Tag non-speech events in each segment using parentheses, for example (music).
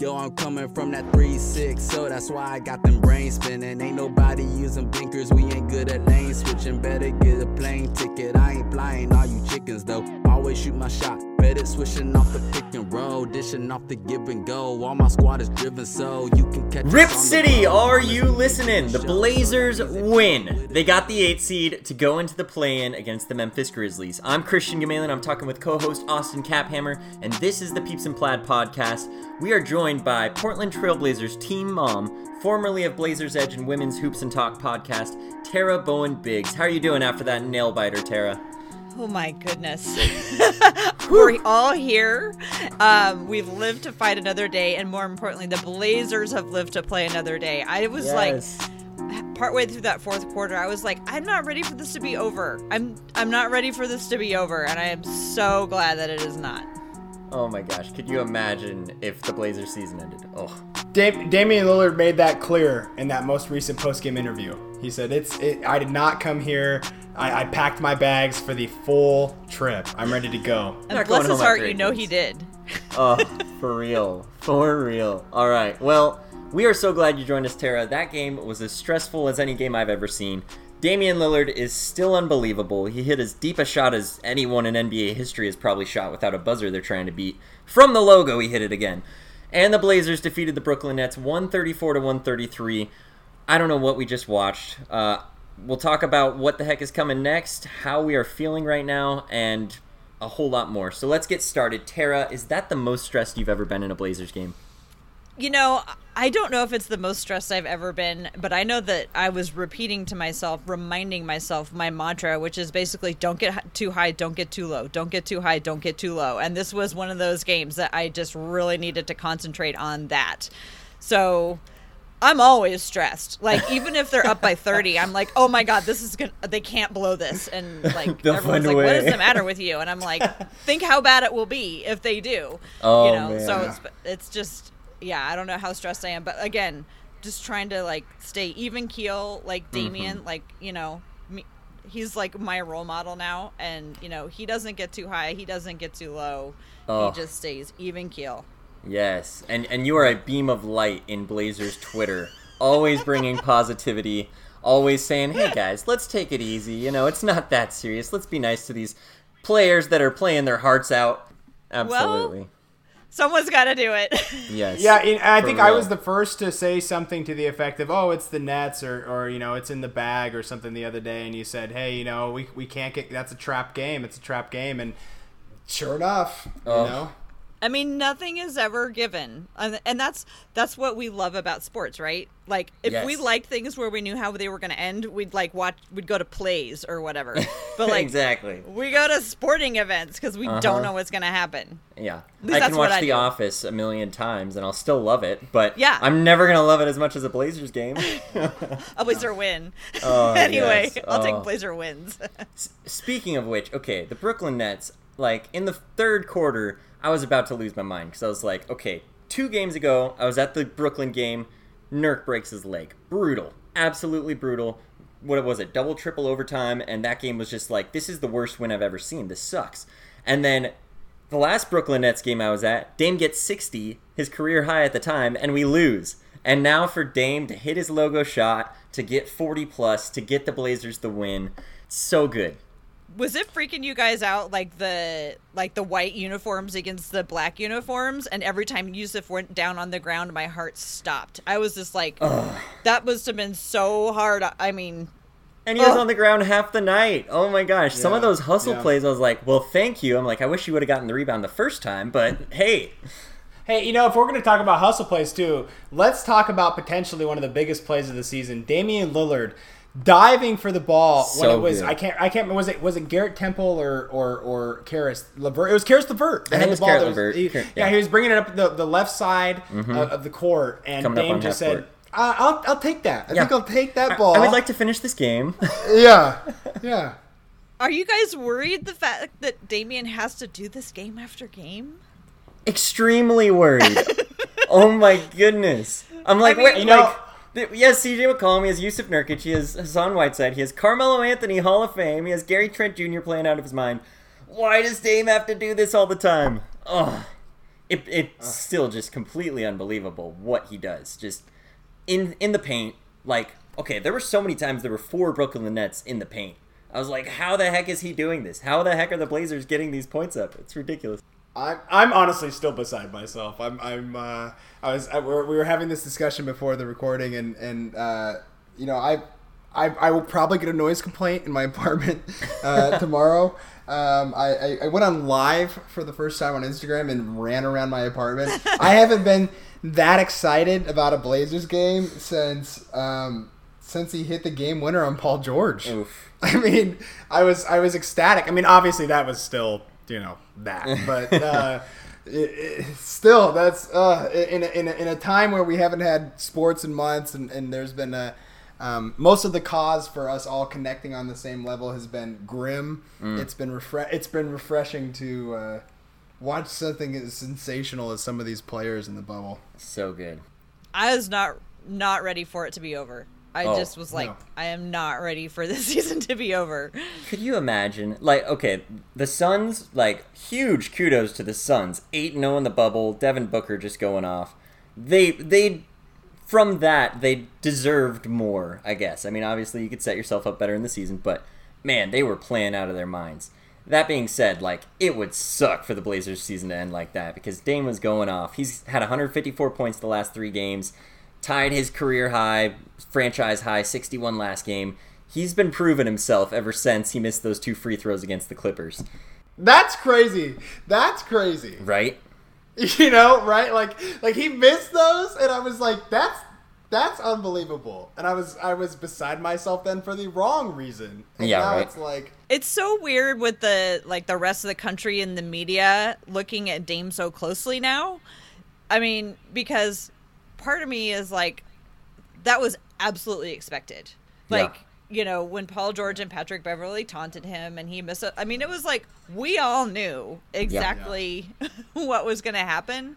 Yo, I'm coming from that 3-6, so that's why I got them brains spinning. Ain't nobody using blinkers, we ain't good at lane switching. Better get a plane ticket, I ain't flying all you chickens though. Always shoot my shot, better switching off the pick and roll, dishing off the give and go. All my squad is driven so you can catch Rip City, are you listening? The Blazers win. They got the 8 seed to go into the play in against the Memphis Grizzlies. I'm Christian Gamelin. I'm talking with co host Austin Caphammer, and this is the Peeps and Plaid podcast. We are joined by Portland Trailblazers team mom, formerly of Blazers Edge and Women's Hoops and Talk podcast, Tara Bowen Biggs. How are you doing after that nail biter, Tara? Oh my goodness. (laughs) We're all here. Um, we've lived to fight another day, and more importantly, the Blazers have lived to play another day. I was like, partway through that fourth quarter, I was like, I'm not ready for this to be over. I'm I'm not ready for this to be over, and I am so glad that it is not. Oh my gosh, could you imagine if the Blazers season ended? Oh. Dam- Damian Lillard made that clear in that most recent post-game interview. He said, "It's it, I did not come here. I, I packed my bags for the full trip. I'm ready to go." And Not bless going his home heart, after you eight know games. he did. Oh, (laughs) for real. For real. All right. Well, we are so glad you joined us, Tara. That game was as stressful as any game I've ever seen. Damian Lillard is still unbelievable. He hit as deep a shot as anyone in NBA history has probably shot without a buzzer they're trying to beat. From the logo, he hit it again. And the Blazers defeated the Brooklyn Nets 134 to 133. I don't know what we just watched. Uh, we'll talk about what the heck is coming next, how we are feeling right now, and a whole lot more. So let's get started. Tara, is that the most stressed you've ever been in a Blazers game? You know, I don't know if it's the most stressed I've ever been, but I know that I was repeating to myself, reminding myself my mantra, which is basically don't get too high, don't get too low, don't get too high, don't get too low. And this was one of those games that I just really needed to concentrate on that. So I'm always stressed. Like even if they're up by (laughs) 30, I'm like, "Oh my god, this is going to they can't blow this." And (laughs) like They'll everyone's like, "What is the matter with you?" And I'm like, (laughs) "Think how bad it will be if they do." Oh, you know, man. so it's it's just yeah, I don't know how stressed I am, but again, just trying to like stay even keel, like Damian, Mm-hmm. like you know, me, he's like my role model now, and you know, he doesn't get too high, he doesn't get too low, Oh. he just stays even keel. Yes, and and you are a beam of light in Blazers Twitter, always bringing positivity, always saying, "Hey guys, let's take it easy. You know, it's not that serious. Let's be nice to these players that are playing their hearts out." Absolutely. Someone's got to do it. (laughs) yes. Yeah, and I For think I was the first to say something to the effect of, "Oh, it's the Nets," or, or you know, it's in the bag, or something the other day, and you said, "Hey, you know, we, we can't get that's a trap game. It's a trap game," and sure enough, Oh. you know, I mean, nothing is ever given, and, and that's that's what we love about sports, right? Like, if we liked things where we knew how they were going to end, we'd like watch, we'd go to plays or whatever. (laughs) But like, exactly. we go to sporting events because we Uh-huh. don't know what's going to happen. Yeah. least I that's can what watch I The do. Office a million times and I'll still love it, but Yeah. I'm never gonna love it as much as a Blazers game. (laughs) A Blazer win. Oh, (laughs) anyway, yes. I'll Oh. take Blazer wins. Speaking of which, okay, the Brooklyn Nets, like in the third quarter, I was about to lose my mind because I was like, okay, two games ago, I was at the Brooklyn game. Nurk breaks his leg. Brutal. Absolutely brutal. What was it? Double, triple overtime. And that game was just like, this is the worst win I've ever seen. This sucks. And then the last Brooklyn Nets game I was at, Dame gets 60, his career high at the time, and we lose. And now for Dame to hit his logo shot, to get 40 plus, to get the Blazers the win, so good. Was it freaking you guys out like the like the white uniforms against the black uniforms and every time jusuf went down on the ground my heart stopped i was just like that must have been so hard i mean And he was on the ground half the night. Oh my gosh. Some of those hustle yeah. plays, I was like, well, thank you. I'm like, I wish you would have gotten the rebound the first time, but hey. Hey, you know, if we're going to talk about hustle plays too, let's talk about potentially one of the biggest plays of the season. Damian Lillard diving for the ball when So it was good. I can't I can't remember was it was it Garrett Temple or or or Caris LeVert? It was Caris LeVert. that I think had the ball. Caris There was- he- yeah. yeah. he was bringing it up the, the left side of, of the court, and Coming Dame just said, court. uh, "I'll I'll take that. I Yeah. think I'll take that ball." I would like to finish this game. (laughs) yeah, yeah. are you guys worried the fact that damian has to do this game after game Extremely worried. (laughs) oh my goodness. I'm like, mean, wait, you know- like, th- he has CJ McCollum, he has Jusuf Nurkic, he has Hassan Whiteside, he has Carmelo Anthony, Hall of Fame, he has Gary Trent Jr. playing out of his mind. Why does Dame have to do this all the time? Oh, it, it's still just completely unbelievable what he does. Just in in the paint, like okay, there were so many times there were four Brooklyn Nets in the paint. I was like, how the heck is he doing this? How the heck are the Blazers getting these points up? It's ridiculous. I'm, I'm honestly still beside myself. I'm, I'm, uh, I was, I, we're, we were having this discussion before the recording, and, and, uh, you know, I, I, I will probably get a noise complaint in my (laughs) apartment uh, tomorrow. Um, I, I, I went on live for the first time on Instagram and ran around my apartment. (laughs) I haven't been that excited about a Blazers game since, um, since he hit the game winner on Paul George. Oof. (laughs) I mean, I was I was ecstatic. I mean, obviously that was still you know that, but uh, (laughs) it, it, still that's uh, in a, in a, in a time where we haven't had sports in months, and, and there's been a um, most of the cause for us all connecting on the same level has been grim. It's been refre- It's been refreshing to uh, watch something as sensational as some of these players in the bubble. So good. I was not not ready for it to be over. I Oh, just was like, no. I am not ready for this (laughs) season to be over. Could you imagine? Like, okay, the Suns, like, huge kudos to the Suns. 8 0 in the bubble, Devin Booker just going off. They, they, from that, they deserved more, I guess. I mean, obviously, you could set yourself up better in the season, but man, they were playing out of their minds. That being said, like, it would suck for the Blazers season to end like that because Dame was going off. He's had 154 points the last three games, tied his career high, franchise high, 61 last game. He's been proving himself ever since he missed those two free throws against the Clippers, That's crazy. That's crazy. right? (laughs) You know, right? Like like he missed those and I was like that's that's unbelievable. And I was I was beside myself then for the wrong reason. And Yeah, now right. it's like It's so weird with the like the rest of the country and the media looking at Dame so closely now. I mean, because part of me is like that was absolutely expected. Yeah. Like, you know, when Paul George and Patrick Beverley taunted him and he missed it. I mean, it was like we all knew exactly (laughs) what was going to happen.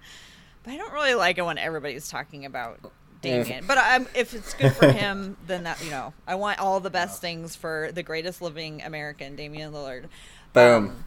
But I don't really like it when everybody's talking about Damian. but I'm, if it's good for him, (laughs) then that, you know, I want all the best things for the greatest living American, Damian Lillard. Boom. Um,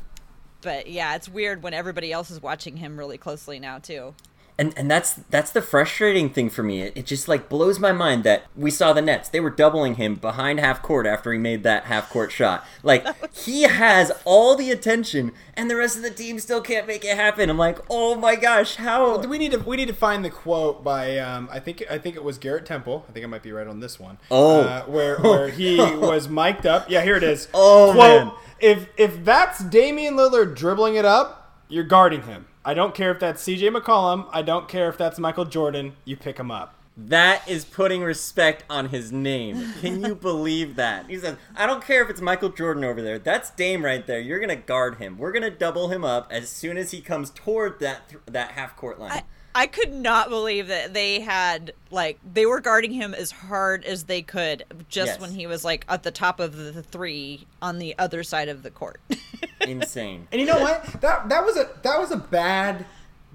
but yeah, it's weird when everybody else is watching him really closely now too. And and that's that's the frustrating thing for me. It, it just like blows my mind that we saw the Nets. They were doubling him behind half court after he made that half court shot. Like he has all the attention, and the rest of the team still can't make it happen. I'm like, oh my gosh, how? Do we need to we need to find the quote by um, I think I think it was Garrett Temple. I think I might be right on this one. Oh. uh, where where he (laughs) was mic'd up. Yeah, here it is. Oh, quote, man. If if that's Damian Lillard dribbling it up, you're guarding him. I don't care if that's C.J. McCollum. I don't care if that's Michael Jordan. You pick him up. That is putting respect on his name. Can you (laughs) believe that? He says, I don't care if it's Michael Jordan over there. That's Dame right there. You're going to guard him. We're going to double him up as soon as he comes toward that th- that half court line. I, I could not believe that they had like they were guarding him as hard as they could just Yes. when he was like at the top of the three on the other side of the court. (laughs) Insane. And you know what? That that was a that was a bad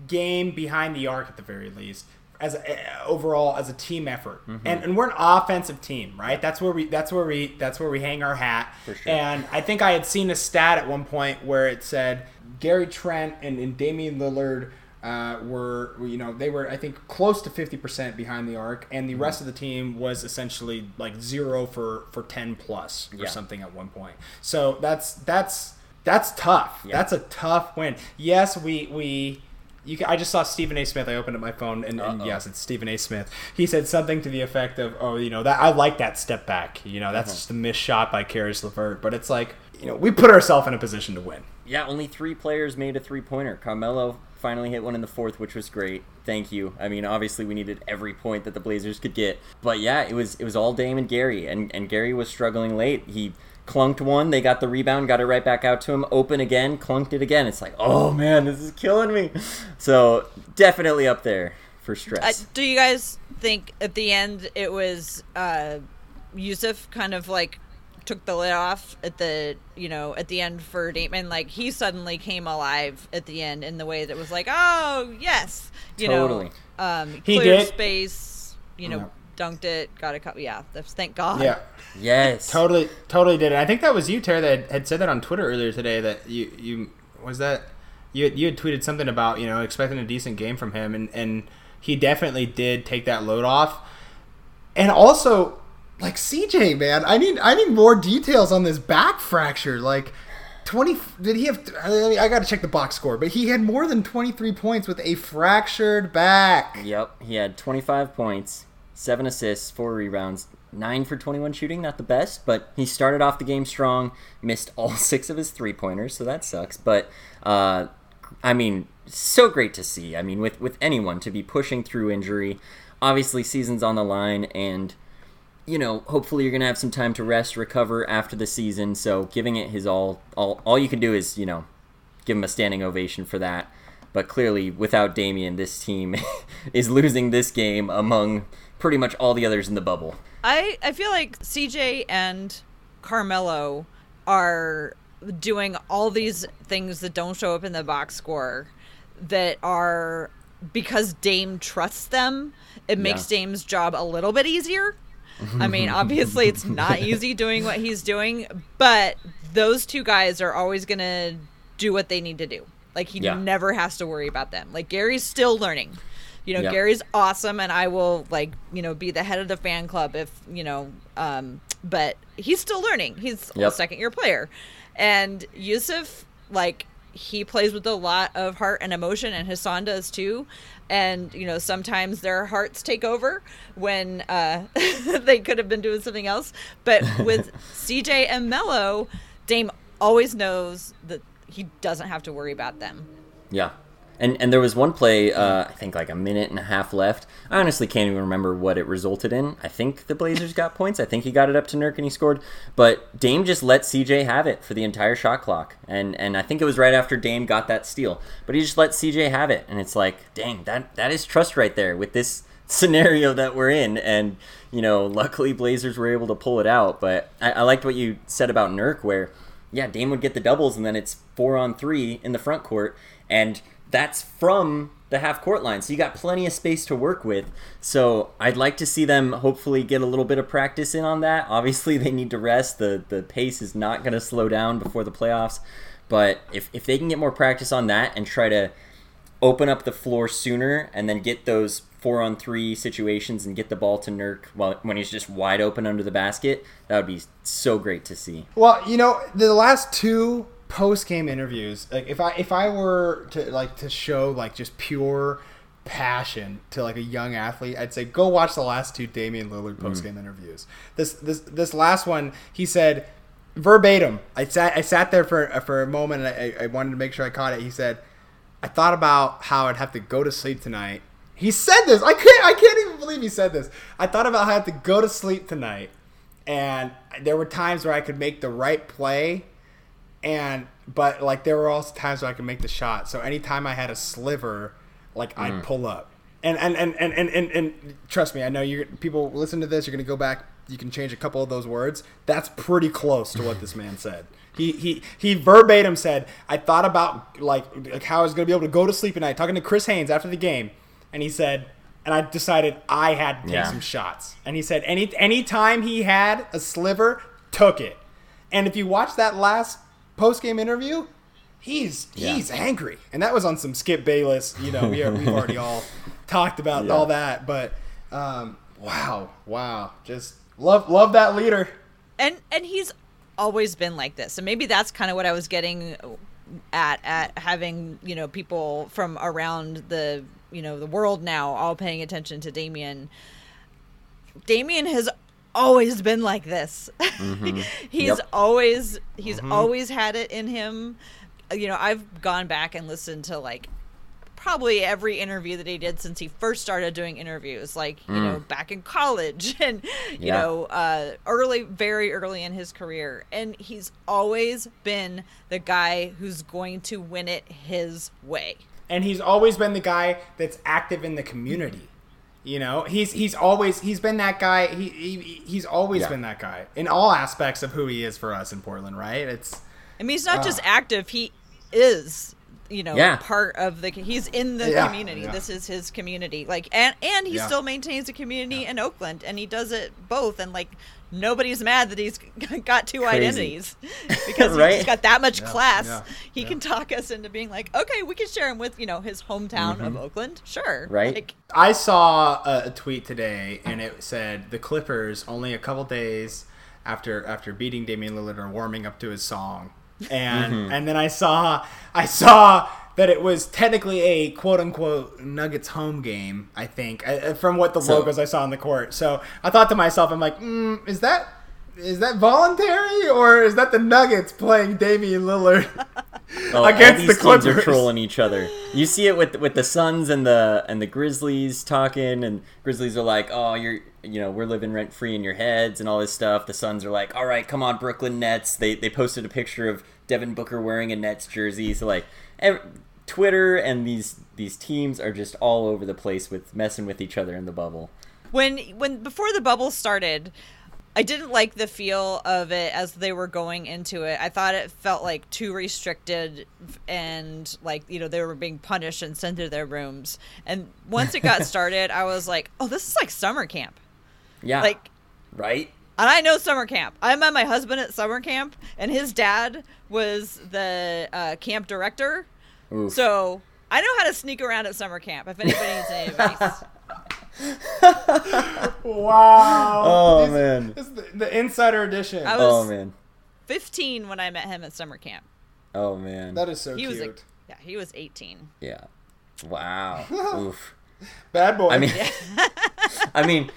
game behind the arc at the very least. As a, uh, overall as a team effort, Mm-hmm. and, and we're an offensive team, right? That's where we that's where we that's where we hang our hat. For sure. And I think I had seen a stat at one point where it said Gary Trent and, and Damian Lillard uh, were you know they were I think close to fifty percent behind the arc, and Mm-hmm. the rest of the team was essentially like zero for for ten plus or Yeah. something at one point. So that's that's that's tough. Yeah. That's a tough win. Yes, we we. You can, I just saw Stephen A. Smith. I opened up my phone, and, and yes, it's Stephen A. Smith. He said something to the effect of, "Oh, you know that I like that step back. You know that's Uh-huh. just a missed shot by Caris LeVert, but it's like you know we put ourselves in a position to win. Yeah, only three players made a three pointer. Carmelo finally hit one in the fourth, which was great. Thank you. I mean, obviously we needed every point that the Blazers could get. But yeah, it was it was all Dame and Gary, and and Gary was struggling late. He clunked one, they got the rebound, got it right back out to him, open again, clunked it again. It's like, oh man, this is killing me. (laughs) So definitely up there for uh, stress. do you guys think at the end it was uh, Jusuf kind of like took the lid off at the you know at the end for Damon? Like he suddenly came alive at the end in the way that was like, oh yes, you Totally. know, um, He clear did. space, you know, dunked it, got a cup. Yeah, that's thank God. Yeah, yes. totally, totally did it. I think that was you, Tara, that had said that on Twitter earlier today. That you, you was that you you had tweeted something about you know expecting a decent game from him, and and he definitely did take that load off. And also, like CJ, man, I need I need more details on this back fracture. Like, twenty did he have? I, mean, I got to check the box score, but he had more than twenty three points with a fractured back. Yep, he had 25 points, seven assists, four rebounds, nine for 21 shooting. Not the best, but he started off the game strong. Missed all (laughs) six of his three pointers, so that sucks. But uh, I mean, so great to see. I mean, with with anyone to be pushing through injury. Obviously, season's on the line, and you know, hopefully you're gonna have some time to rest, recover after the season. So giving it his all, all, all you can do is you know, give him a standing ovation for that. But clearly, without Damian, this team (laughs) is losing this game among pretty much all the others in the bubble. I I feel like CJ and Carmelo are doing all these things that don't show up in the box score that are because Dame trusts them. It makes Yeah. Dame's job a little bit easier. I mean, (laughs) obviously it's not easy doing what he's doing, but those two guys are always going to do what they need to do. Like he Yeah. never has to worry about them. Like Gary's still learning. You know, Yeah. Gary's awesome and I will like, you know, be the head of the fan club if, you know, um but he's still learning. He's a second year player. And Jusuf like he plays with a lot of heart and emotion and Hassan does too and you know sometimes their hearts take over when uh, (laughs) they could have been doing something else but with (laughs) cj and melo dame always knows that he doesn't have to worry about them Yeah. And and there was one play, uh, I think like a minute and a half left. I honestly can't even remember what it resulted in. I think the Blazers got points. I think he got it up to Nurk and he scored. But Dame just let CJ have it for the entire shot clock. And and I think it was right after Dame got that steal. But he just let CJ have it. And it's like, dang, that that is trust right there with this (laughs) scenario that we're in. And, you know, luckily Blazers were able to pull it out. But I, I liked what you said about Nurk where yeah, Dame would get the doubles, and then it's four on three in the front court, and that's from the half court line. So you got plenty of space to work with. So I'd like to see them hopefully get a little bit of practice in on that. Obviously, they need to rest. The the pace is not going to slow down before the playoffs. But if, if they can get more practice on that and try to open up the floor sooner and then get those four on three situations and get the ball to Nurk while, when he's just wide open under the basket, that would be so great to see. Well, you know, the last two post game interviews, like if I if I were to like to show like just pure passion to like a young athlete, I'd say go watch the last two Damian Lillard mm-hmm. post game interviews. This this this last one, he said verbatim. I sat I sat there for for a moment and I, I wanted to make sure I caught it. He said, "I thought about how I'd have to go to sleep tonight." He said this. I can't I can't even believe he said this. I thought about how I had to go to sleep tonight, and there were times where I could make the right play and but like there were also times where I could make the shot. So anytime I had a sliver, like I'd mm. pull up. And and, and, and, and, and and trust me, I know you people listen to this, you're gonna go back, you can change a couple of those words. That's pretty close to what this man (laughs) said. He he he verbatim said, I thought about like like how I was gonna be able to go to sleep at night, talking to Chris Haynes after the game, and he said and I decided I had to take Yeah. some shots. And he said any any time he had a sliver, took it. And if you watch that last post game interview, he's Yeah. he's angry, and that was on some Skip Bayless. You know, we are, we've already all (laughs) talked about Yeah. all that, but um, wow, wow, just love love that leader. and and he's always been like this and maybe that's kind of what i was getting at at having you know people from around the you know the world now all paying attention to damian damian has always been like this. Mm-hmm. (laughs) He's Yep. always he's mm-hmm. always had it in him. You know i've gone back and listened to like probably every interview that he did since he first started doing interviews like you know mm. back in college (laughs) and you Yeah. know uh, early very early in his career. And he's always been the guy who's going to win it his way. And he's always been the guy that's active in the community. You know, he's he's always he's been that guy. He, he he's always Yeah. been that guy in all aspects of who he is for us in Portland. Right? It's i mean he's not uh, just active he is you know Yeah. part of the he's in the Yeah, community yeah. this is his community like and and he Yeah. still maintains a community in oakland and he does it both and like nobody's mad that he's (laughs) got two Crazy. identities (laughs) because Right? he's got that much class. yeah, he yeah. can talk us into being like, okay, we can share him with you know his hometown of Oakland. Sure, Mm-hmm. Right. Like, I saw a, a tweet today, and it said the Clippers only a couple days after after beating Damian Lillard are warming up to his song, and Mm-hmm. and then I saw I saw that it was technically a quote unquote Nuggets home game. I think from what the So- logos I saw on the court. So I thought to myself, I'm like, mm, is that is that voluntary or is that the Nuggets playing Damian Lillard? (laughs) Oh, (laughs) against all these the teams are trolling each other. You see it with with the Suns and the and the Grizzlies talking, and Grizzlies are like, "Oh, you're you know we're living rent free in your heads" and all this stuff. The Suns are like, "All right, come on, Brooklyn Nets." They they posted a picture of Devin Booker wearing a Nets jersey. So like, Twitter and these these teams are just all over the place with messing with each other in the bubble. when when before the bubble started i didn't like the feel of it as they were going into it i thought it felt like too restricted and like you know they were being punished and sent to their rooms and once it got (laughs) started i was like oh this is like summer camp Yeah, like right. and I know summer camp. I met my husband at summer camp, and his dad was the uh, camp director. Oof. So I know how to sneak around at summer camp if anybody needs any (laughs) advice. wow! Oh, These- man. this is the, the insider edition. I oh man. 15 when I met him at summer camp. Oh man. that is so He cute. was like, yeah, he was 18. yeah. Wow. (laughs) Oof. Bad boy. I mean, (laughs) I mean,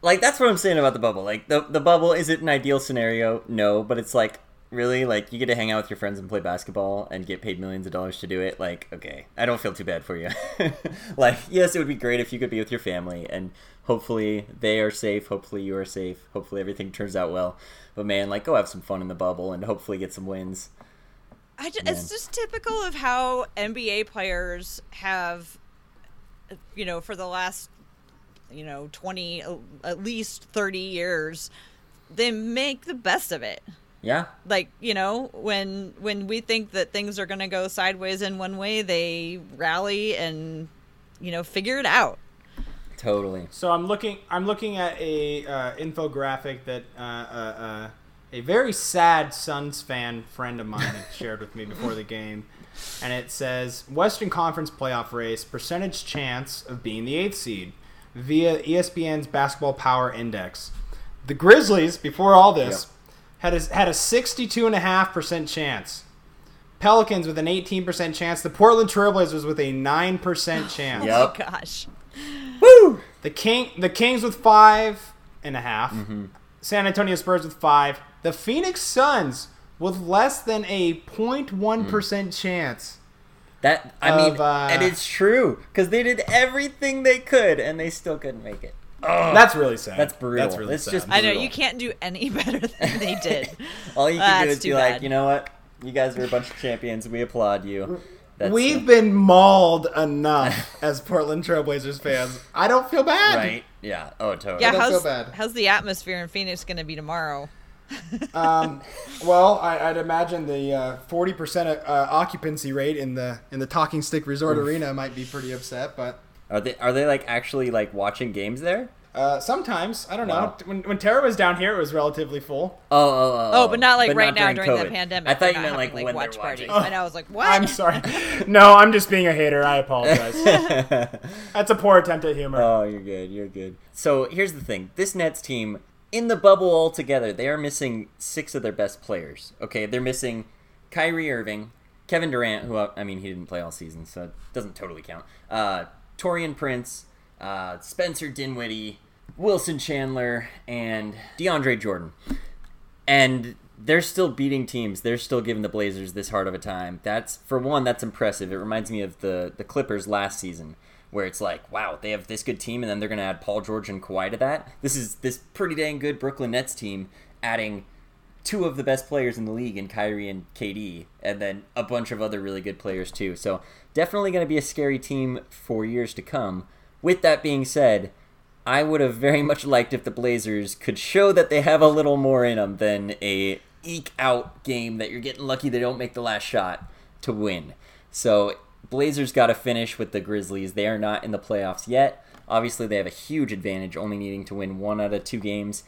like that's what I'm saying about the bubble. Like the the bubble is it an ideal scenario? No, but it's like really like you get to hang out with your friends and play basketball and get paid millions of dollars to do it. Like okay, I don't feel too bad for you. (laughs) like yes, it would be great if you could be with your family and hopefully they are safe. Hopefully you are safe. Hopefully everything turns out well. But man, like go have some fun in the bubble and hopefully get some wins. I ju- it's just typical of how NBA players have, you know, for the last, you know, 20, uh, at least 30 years, they make the best of it. Yeah. like you know when when we think that things are going to go sideways in one way they rally and you know figure it out Totally. so I'm looking. I'm looking at a uh, infographic that uh, uh, uh, a very sad Suns fan friend of mine had (laughs) shared with me before the game, and it says Western Conference playoff race percentage chance of being the eighth seed via ESPN's Basketball Power Index. The Grizzlies before all this had a, had a 62.5 percent chance. Pelicans with an 18% chance. The Portland Trailblazers with a 9% (laughs) chance. Yep. oh gosh Woo! The King, the Kings with five and a half. Mm-hmm. San Antonio Spurs with five. The Phoenix Suns with less than a 0.1 percent chance. That I mean, uh, and it's true because they did everything they could and they still couldn't make it. That's really sad. That's brutal. That's really It's sad. just- i know you can't do any (laughs) better than they (laughs) did All you can do is be too like, bad. you know what? You guys are a bunch of champions. We applaud you. That's We've uh, been mauled enough as Portland Trailblazers fans. I don't feel bad. right. Yeah. Oh, totally. yeah don't feel how's, bad. how's the atmosphere in phoenix going to be tomorrow (laughs) Um, well, I, I'd imagine the uh, forty percent uh, occupancy rate in the in the Talking Stick Resort Arena might be pretty upset, but Are they are they like actually like watching games there? uh, sometimes I don't Wow. know. When when Tara was down here, it was relatively full. Oh, oh, oh. oh but not like right now during, COVID. the pandemic I thought They're you not meant like having, when watch they're parties watching. and i was like (laughs) what I'm sorry. (laughs) no, I'm just being a hater. I apologize. (laughs) That's a poor attempt at humor. Oh, you're good. You're good. So here's the thing: this Nets team in the bubble altogether, they are missing six of their best players. Okay, they're missing Kyrie Irving, Kevin Durant, who I mean he didn't play all season, so it doesn't totally count. Uh, Taurean Prince, uh, Spencer Dinwiddie, Wilson Chandler, and DeAndre Jordan. And they're still beating teams. They're still giving the Blazers this hard of a time. That's for one, that's impressive. It reminds me of the the Clippers last season, where it's like, wow, they have this good team, and then they're gonna add Paul George and Kawhi to that. This is this pretty dang good Brooklyn Nets team adding two of the best players in the league in Kyrie and KD, and then a bunch of other really good players too. So definitely going to be a scary team for years to come. With that being said, I would have very much liked if the Blazers could show that they have a little more in them than a eke out game that you're getting lucky they don't make the last shot to win. So Blazers got to finish with the Grizzlies. They are not in the playoffs yet. Obviously, they have a huge advantage, only needing to win one out of two games.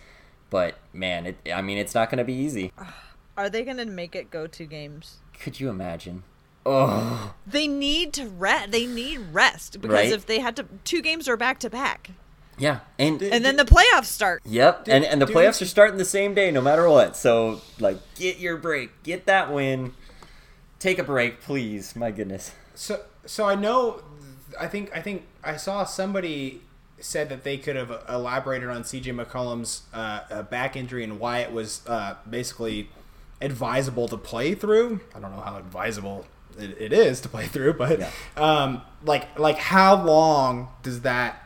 But man, it, I mean, it's not going to be easy. (sighs) Are they going to make it go two games? Could you imagine? Oh, They need to rest. They need rest because Right. if they had to, two games are back to back, yeah, and and then the playoffs start. Yep, and and the playoffs you- are starting the same day, no matter what. So like, get your break, get that win, take a break, please. My goodness. So so I know I think I think I saw somebody said that they could have elaborated on CJ McCollum's uh, uh, back injury and why it was uh, basically advisable to play through. I don't know how advisable it, it is to play through, but Yeah. um, like like how long does that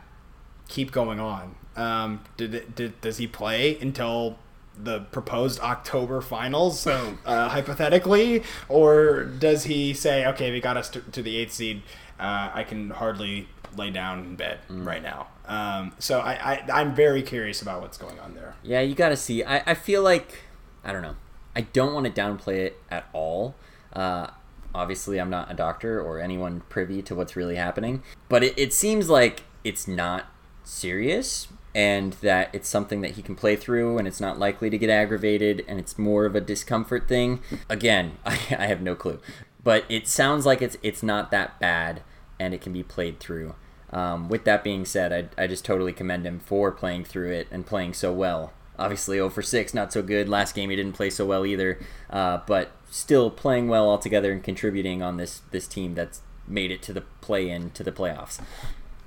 keep going on? Um, did, it, did does he play until the proposed October finals? So uh, hypothetically, or does he say, "Okay, we got us to, to the eighth seed. Uh, I can hardly lay down in bed right now." Um, so I, I I'm very curious about what's going on there. Yeah, you got to see. I I feel like I don't know. I don't want to downplay it at all. Uh, obviously, I'm not a doctor or anyone privy to what's really happening, but it, it seems like it's not serious and that it's something that he can play through and it's not likely to get aggravated and it's more of a discomfort thing. Again, (laughs) I, I have no clue, but it sounds like it's it's not that bad and it can be played through. Um, with that being said, I, I just totally commend him for playing through it and playing so well. Obviously, 0 for 6, not so good. Last game he didn't play so well either, uh, but still playing well altogether and contributing on this this team that's made it to the play in to the playoffs.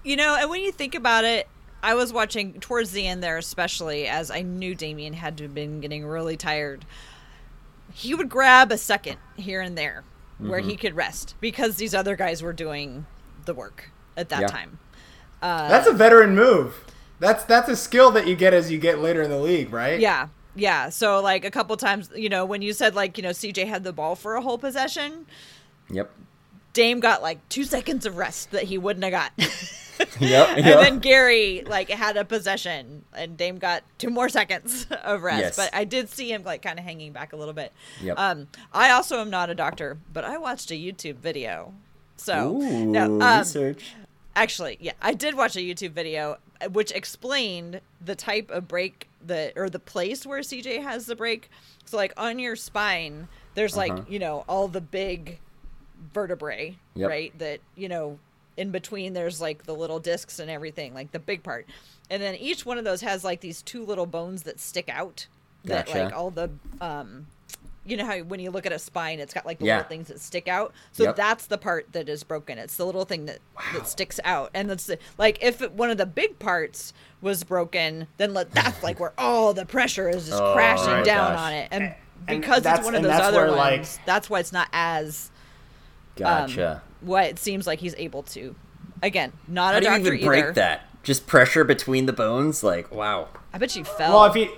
You know, and when you think about it, I was watching towards the end there, especially as I knew Damian had to have been getting really tired. He would grab a second here and there where Mm-hmm. he could rest because these other guys were doing the work at that Yeah. time. That's a veteran move. That's that's a skill that you get as you get later in the league, right? Yeah. Yeah. So like a couple times, you know, when you said like, you know, CJ had the ball for a whole possession, Yep. Dame got like two seconds of rest that he wouldn't have got. (laughs) Yep. (laughs) and then Gary like had a possession and Dame got two more seconds (laughs) of rest. Yes. But I did see him like kind of hanging back a little bit. Yep. Um, I also am not a doctor, but I watched a YouTube video. So Ooh, no, um, research. actually, yeah, I did watch a YouTube video which explained the type of break the or the place where CJ has the break. So like on your spine, there's Uh-huh. like you know all the big vertebrae, Yep. right? That you know in between there's like the little discs and everything, like the big part, and then each one of those has like these two little bones that stick out. That Gotcha. like all the um. You know how when you look at a spine, it's got like the Yeah. little things that stick out. So Yep. that's the part that is broken. It's the little thing that that sticks out, and that's the, like if it, one of the big parts was broken, then let, that's like where all the pressure is just Oh, crashing my down gosh. on it, and And because it's one of those other where, ones, like- that's why it's not as um, Gotcha. what it seems like he's able to. Again, not How a do you doctor even break either. that? Just pressure between the bones? Like, wow. I bet you fell. Well, if he,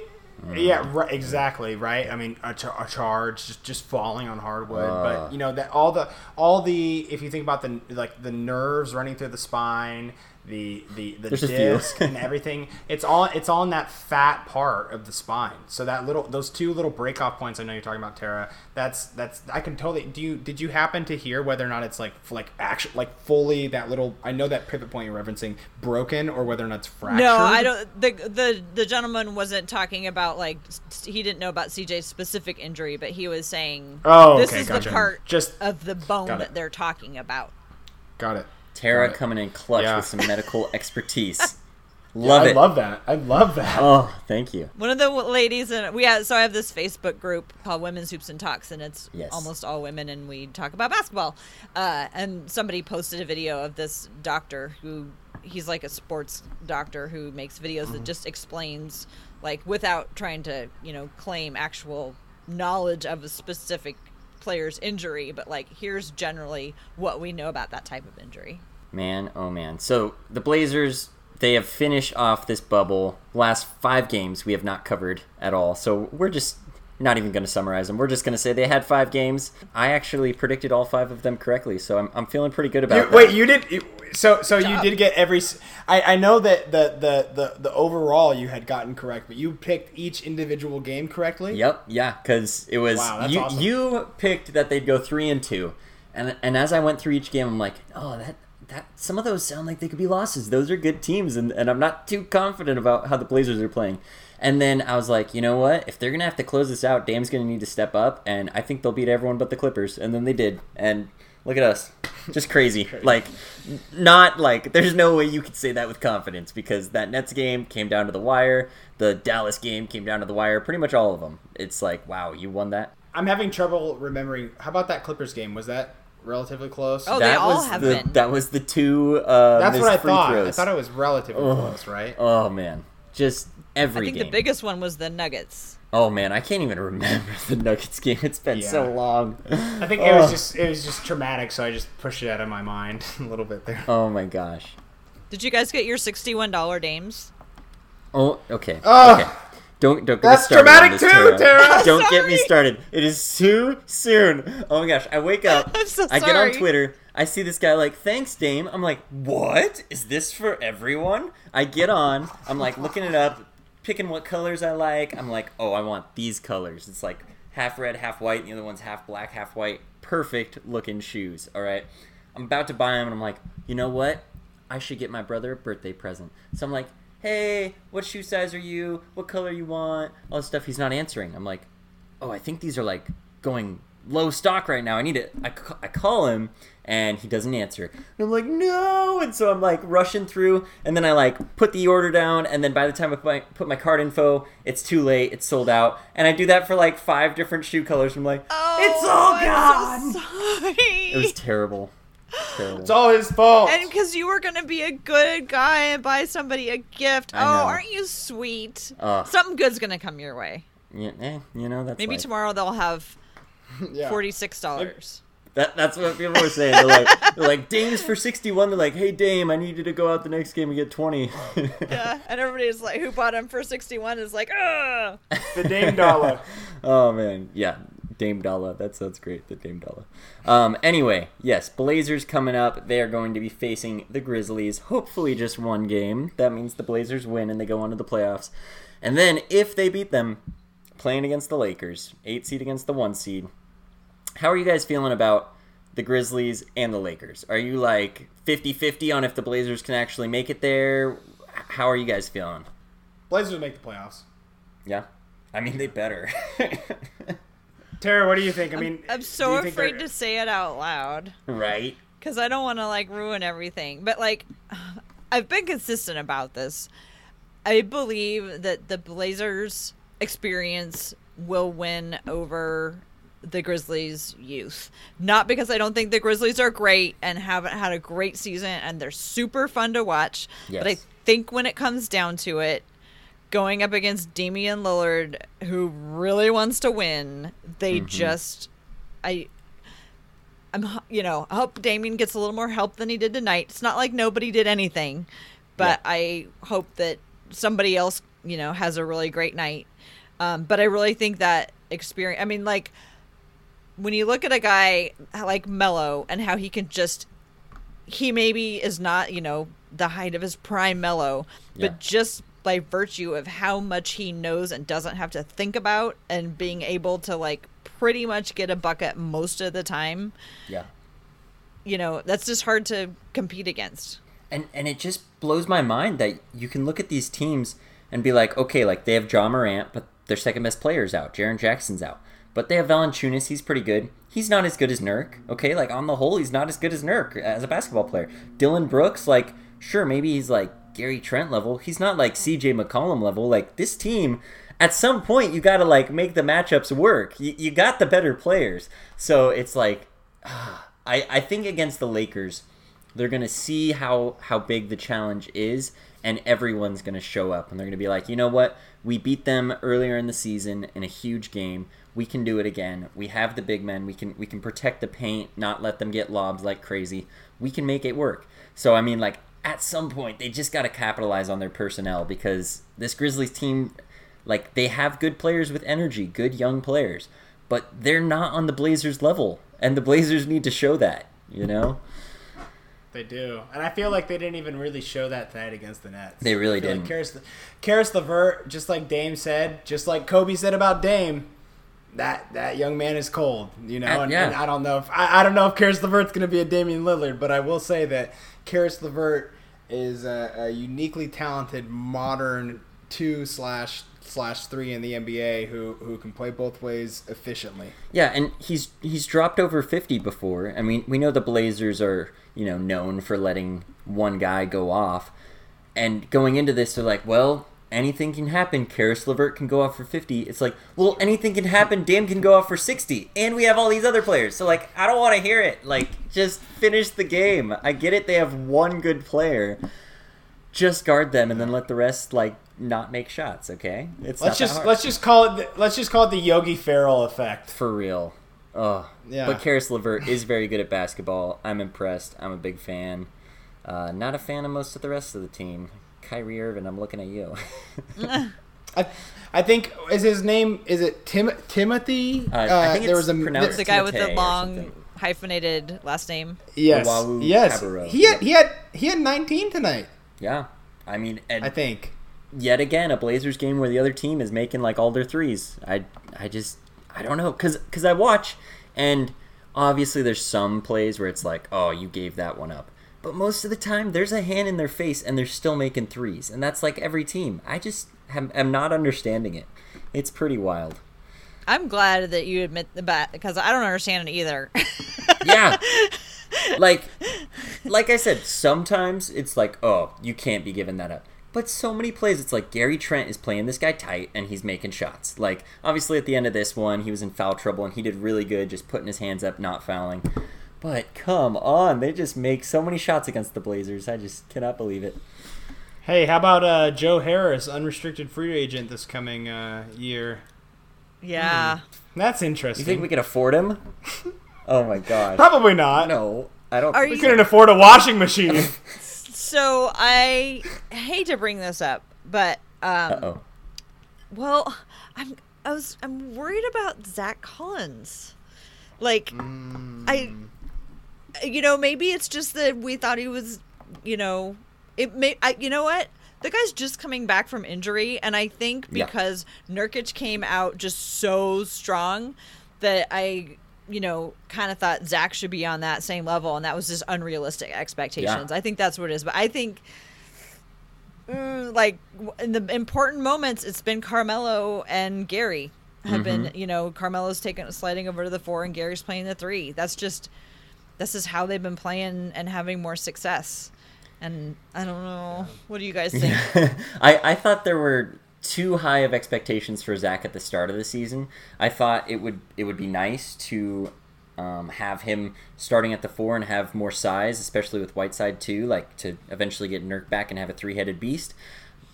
yeah, right, exactly, right. I mean, a, a charge just just falling on hardwood, Uh. but you know that all the all the if you think about the like the nerves running through the spine, the the the There's disc and everything, it's all it's all in that fat part of the spine. So that little those two little break off points. I know you're talking about Tara. That's that's I can totally. Do you did you happen to hear whether or not it's like like actually like fully that little? I know that pivot point you're referencing broken or whether or not it's fractured. no, I don't. The the the gentleman wasn't talking about like he didn't know about CJ's specific injury, but he was saying, Oh, this okay, is gotcha. the part Just- of the bone that they're talking about." Got it. Tara Got it. coming in clutch Yeah. with some medical (laughs) expertise. Love I it. love that. I love that. oh, thank you. One of the w- ladies and we have so I have this Facebook group called Women's Hoops and Talks, and it's Yes. almost all women, and we talk about basketball. Uh, and somebody posted a video of this doctor who he's like a sports doctor who makes videos Mm-hmm. that just explains like without trying to you know claim actual knowledge of a specific player's injury, but like here's generally what we know about that type of injury. Man, oh man. So the Blazers, they have finished off this bubble. Last five games we have not covered at all. So we're just not even going to summarize them. We're just going to say they had five games. I actually predicted all five of them correctly, so I'm, I'm feeling pretty good about that. wait, you did. you- So, so you did get every. I, I know that the, the the the overall you had gotten correct, but you picked each individual game correctly. Yep, yeah, because it was Wow, you. awesome. You picked that they'd go three and two, and and as I went through each game, I'm like, oh, that that some of those sound like they could be losses. Those are good teams, and, and I'm not too confident about how the Blazers are playing. And then I was like, you know what? If they're gonna have to close this out, Dame's gonna need to step up, and I think they'll beat everyone but the Clippers. And then they did, and look at us, just crazy. Like, not like there's no way you could say that with confidence because that Nets game came down to the wire. The Dallas game came down to the wire. Pretty much all of them. It's like, wow, you won that. I'm having trouble remembering. How about that Clippers game? Was that relatively close? Oh, they that all was have the been. that was the two. Uh, That's missed what I free thought. Throws. I thought it was relatively Ugh. close, right? Oh man, just every. I think game. the biggest one was the Nuggets. Oh man, I can't even remember (laughs) the Nuggets game. It's been so long. I think it was Oh. just it was just traumatic, so I just pushed it out of my mind (laughs) a little bit there. Oh my gosh. Did you guys get your sixty-one dollar dames? Oh, okay. Ugh. okay. Don't don't get That's me started on dramatic too, Tara. Don't get me started. It is too soon. Oh my gosh! I wake up. (laughs) I'm so I get on. Twitter. I see this guy like, "Thanks, Dame." I'm like, "What is this for everyone?" I get on. I'm like looking it up, picking what colors I like. I'm like, "Oh, I want these colors." It's like half red, half white. And the other one's half black, half white. Perfect looking shoes. All right. I'm about to buy them, and I'm like, you know what? I should get my brother a birthday present. So I'm like, hey, what shoe size are you? What color you want? All this stuff. He's not answering. I'm like, oh, I think these are like going low stock right now. I need it. I, I call him and he doesn't answer. And I'm like, no. And so I'm like rushing through and then I like put the order down. And then by the time I put my, put my card info, it's too late. It's sold out. And I do that for like five different shoe colors. I'm like, oh, it's all gone. I'm so sorry. It was terrible. Terrible. It's all his fault. and because you were gonna be a good guy and buy somebody a gift. I oh, know. aren't you sweet? Ugh. Something good's gonna come your way. Yeah, eh, you know that's Maybe life. tomorrow they'll have (laughs) yeah. forty-six dollars. That, that's what people were saying. They're like, (laughs) they're like, Dame's for 61. They're like, hey, Dame, I need you to go out the next game and get 20. Yeah, (laughs) and everybody's like, "Who bought him for sixty-one?" Is like, "Ugh." the Dame Dollar. oh, man. Yeah, Dame Dolla. That sounds great, the Dame Dolla. Um, anyway, yes, Blazers coming up. They are going to be facing the Grizzlies. Hopefully, just one game. That means the Blazers win and they go on to the playoffs. And then, if they beat them, playing against the Lakers, eight seed against the one seed. How are you guys feeling about the Grizzlies and the Lakers? Are you like 50 50 on if the Blazers can actually make it there? How are you guys feeling? Blazers make the playoffs. Yeah? I mean, they better. (laughs) Tara, what do you think? I mean, I'm do so afraid they're- to say it out loud right? because I don't want to like ruin everything. But like, (sighs) I've been consistent about this. I believe that the Blazers' experience will win over the Grizzlies' youth. Not because I don't think the Grizzlies are great and haven't had a great season and they're super fun to watch, yes. but I think when it comes down to it, going up against Damian Lillard, who really wants to win, they just, I, I'm, you know, I hope Damian gets a little more help than he did tonight. It's not like nobody did anything, but I hope that somebody else, you know, has a really great night. Um, but I really think that experience. I mean, like when you look at a guy like Melo and how he can just, he maybe is not, you know, the height of his prime Melo, Yeah. but just by virtue of how much he knows and doesn't have to think about and being able to like pretty much get a bucket most of the time, Yeah. you know, that's just hard to compete against. And and it just blows my mind that you can look at these teams and be like, okay, like they have Ja Morant, but their second best player's out. Jaren Jackson's out. But they have Valanciunas, he's pretty good. He's not as good as Nurk, okay? Like on the whole, he's not as good as Nurk as a basketball player. Dillon Brooks, like, sure, maybe he's like Gary Trent level. He's not like CJ McCollum level. Like this team, at some point you gotta like make the matchups work. You, you got the better players. So it's like ah, I, I think against the Lakers, they're gonna see how how big the challenge is, and everyone's gonna show up, and they're gonna be like, you know what? We beat them earlier in the season in a huge game. We can do it again. We have the big men. We can we can protect the paint, not let them get lobs like crazy. We can make it work. So I mean, like at some point, they just got to capitalize on their personnel because this Grizzlies team, like they have good players with energy, good young players, but they're not on the Blazers level, and the Blazers need to show that. You know. They do, and I feel like they didn't even really show that tonight against the Nets. They really didn't. Like Caris, Caris LeVert, just like Dame said, just like Kobe said about Dame, that that young man is cold, you know. And, yeah. and I don't know if I, I don't know if Caris LeVert's going to be a Damian Lillard, but I will say that Caris LeVert is a, a uniquely talented modern two slash slash three in the NBA who who can play both ways efficiently. Yeah, and he's he's dropped over 50 before. I mean, we know the Blazers are, you know, known for letting one guy go off. And going into this, they're like, well, anything can happen. Caris LeVert can go off for 50. It's like, well, anything can happen. Dame can go off for 60. And we have all these other players. So, like, I don't want to hear it. Like, just finish the game. I get it. They have one good player. Just guard them and then let the rest, like, not make shots, okay? It's Let's just let's just call it the, let's just call it the Yogi Ferrell effect. For real. Oh. Yeah. But Caris LeVert is very good at basketball. I'm impressed. I'm a big fan. Uh, not a fan of most of the rest of the team. Kyrie Irving, I'm looking at you. (laughs) I, I think is his name is it Tim Timothy? Uh, I think there it's was a pronounced The guy with the long hyphenated last name. yes Luau yes Cabarrot. he had he had he had 19 tonight. yeah. I mean, and I think. yet again, a Blazers game where the other team is making like all their threes. I, I just, I don't know, cause, cause I watch, and obviously there's some plays where it's like, oh, you gave that one up. But most of the time, there's a hand in their face, and they're still making threes, and that's like every team. I just am, am not understanding it. It's pretty wild. I'm glad that you admit the bat because I don't understand it either. Yeah. (laughs) like like I said, sometimes it's like, oh, you can't be giving that up. But so many plays, it's like Gary Trent is playing this guy tight and he's making shots. Like, obviously, at the end of this one, he was in foul trouble and he did really good just putting his hands up, not fouling. But come on, they just make so many shots against the Blazers. I just cannot believe it. Hey, how about uh, Joe Harris, unrestricted free agent this coming uh, year? yeah. That's interesting. You think we can afford him? (laughs) Oh my god. Probably not. No, I don't. Are think We you- couldn't afford a washing machine. (laughs) So I hate to bring this up, but um, Uh-oh. well, I'm I was I'm worried about Zach Collins. Like I you know, maybe it's just that we thought he was, you know, it may I you know what? The guy's just coming back from injury and I think Yeah. because Nurkic came out just so strong that I you know, kind of thought Zach should be on that same level, and that was just unrealistic expectations. Yeah. I think that's what it is. But I think mm, like in the important moments, it's been Carmelo and Gary have been, you know, Carmelo's taking sliding over to the four and Gary's playing the three. That's just this is how they've been playing and having more success. And I don't know. What do you guys think? (laughs) I, I thought there were too high of expectations for Zach at the start of the season. I thought it would it would be nice to um, have him starting at the four and have more size, especially with Whiteside too, like to eventually get Nurk back and have a three headed beast.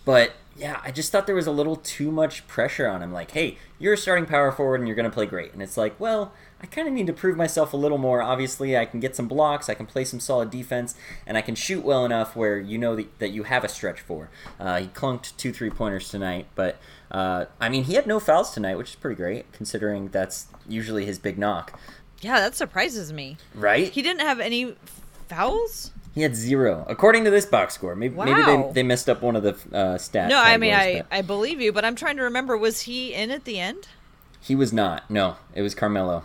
But yeah, I just thought there was a little too much pressure on him. Like, hey, you're a starting power forward and you're going to play great. And it's like, well, I kind of need to prove myself a little more. Obviously, I can get some blocks, I can play some solid defense, and I can shoot well enough where you know that, that you have a stretch for. Uh, he clunked two three pointers tonight, but uh, I mean, he had no fouls tonight, which is pretty great considering that's usually his big knock, yeah, that surprises me. right? He didn't have any fouls? He had zero, according to this box score. Maybe, maybe they, they messed up one of the uh, stats. No, I mean I I believe you, but I'm trying to remember was he in at the end? he was not. No, it was Carmelo.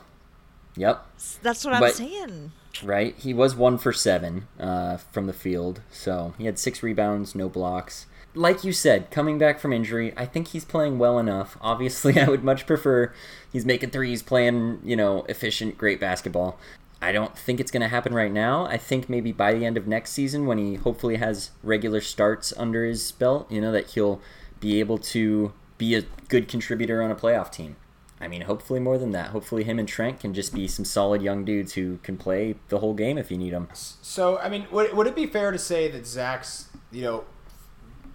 Yep. That's what I'm saying. right? He was one for seven uh, from the field, so he had six rebounds, no blocks. Like you said, coming back from injury, I think he's playing well enough. Obviously, (laughs) I would much prefer he's making threes, playing you know efficient, great basketball. I don't think it's going to happen right now. I think maybe by the end of next season, when he hopefully has regular starts under his belt, you know that he'll be able to be a good contributor on a playoff team. I mean, hopefully more than that. Hopefully, him and Trent can just be some solid young dudes who can play the whole game if you need them. So, I mean, would, would it be fair to say that Zach's, you know,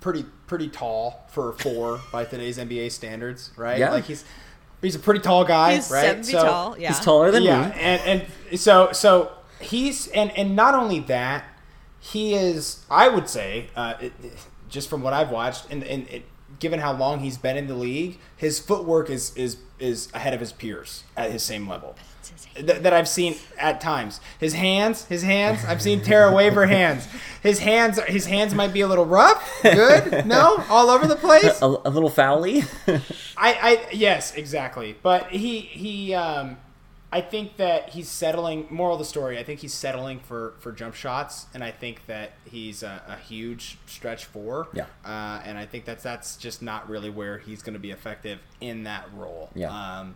pretty pretty tall for a four (laughs) by today's NBA standards, right? Yeah. Like he's he's a pretty tall guy, He's right? So- tall. Yeah. He's taller than yeah, me. and and so so he's and and not only that, he is. I would say, uh, it, it- just from what I've watched, and and it, given how long he's been in the league, his footwork is is is ahead of his peers at his same level. Th- that I've seen at times. His hands, his hands. I've seen Tara Waver (laughs) hands. His hands, his hands might be a little rough. Good, (laughs) no, all over the place. A, a little fouly. I, I, yes, exactly. But he, he, um, I think that he's settling. Moral of the story: I think he's settling for for jump shots, and I think that he's a, a huge stretch four. Yeah. Uh, and I think that's that's just not really where he's going to be effective in that role. Yeah. Um,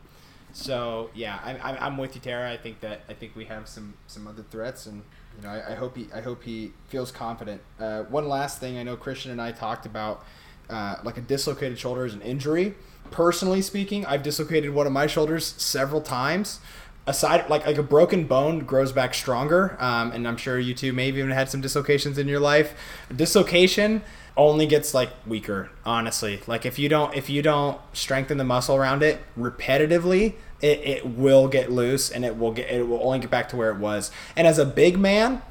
so yeah, I, I, I'm with you, Tara. I think that I think we have some some other threats, and you know, I, I hope he I hope he feels confident. Uh, one last thing, I know Christian and I talked about uh, like a dislocated shoulder is an injury. Personally speaking, I've dislocated one of my shoulders several times. Aside, like like a broken bone grows back stronger, um, and I'm sure you two may have even had some dislocations in your life. Dislocation only gets like weaker honestly like if you don't if you don't strengthen the muscle around it repetitively it, it will get loose and it will get it will only get back to where it was and as a big man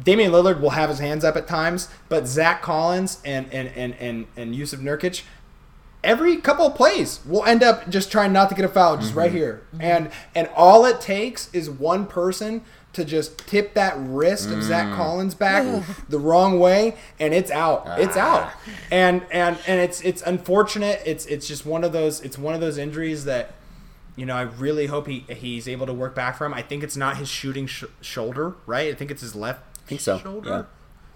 Damian Lillard will have his hands up at times but Zach Collins and and and and, and Jusuf Nurkic every couple of plays will end up just trying not to get a foul just right mm-hmm. here. And and all it takes is one person to just tip that wrist of Zach mm. Collins back the wrong way and it's out. Ah. It's out. And and and it's it's unfortunate. It's it's just one of those it's one of those injuries that you know I really hope he he's able to work back from. I think it's not his shooting sh- shoulder right? I think it's his left I think so, shoulder.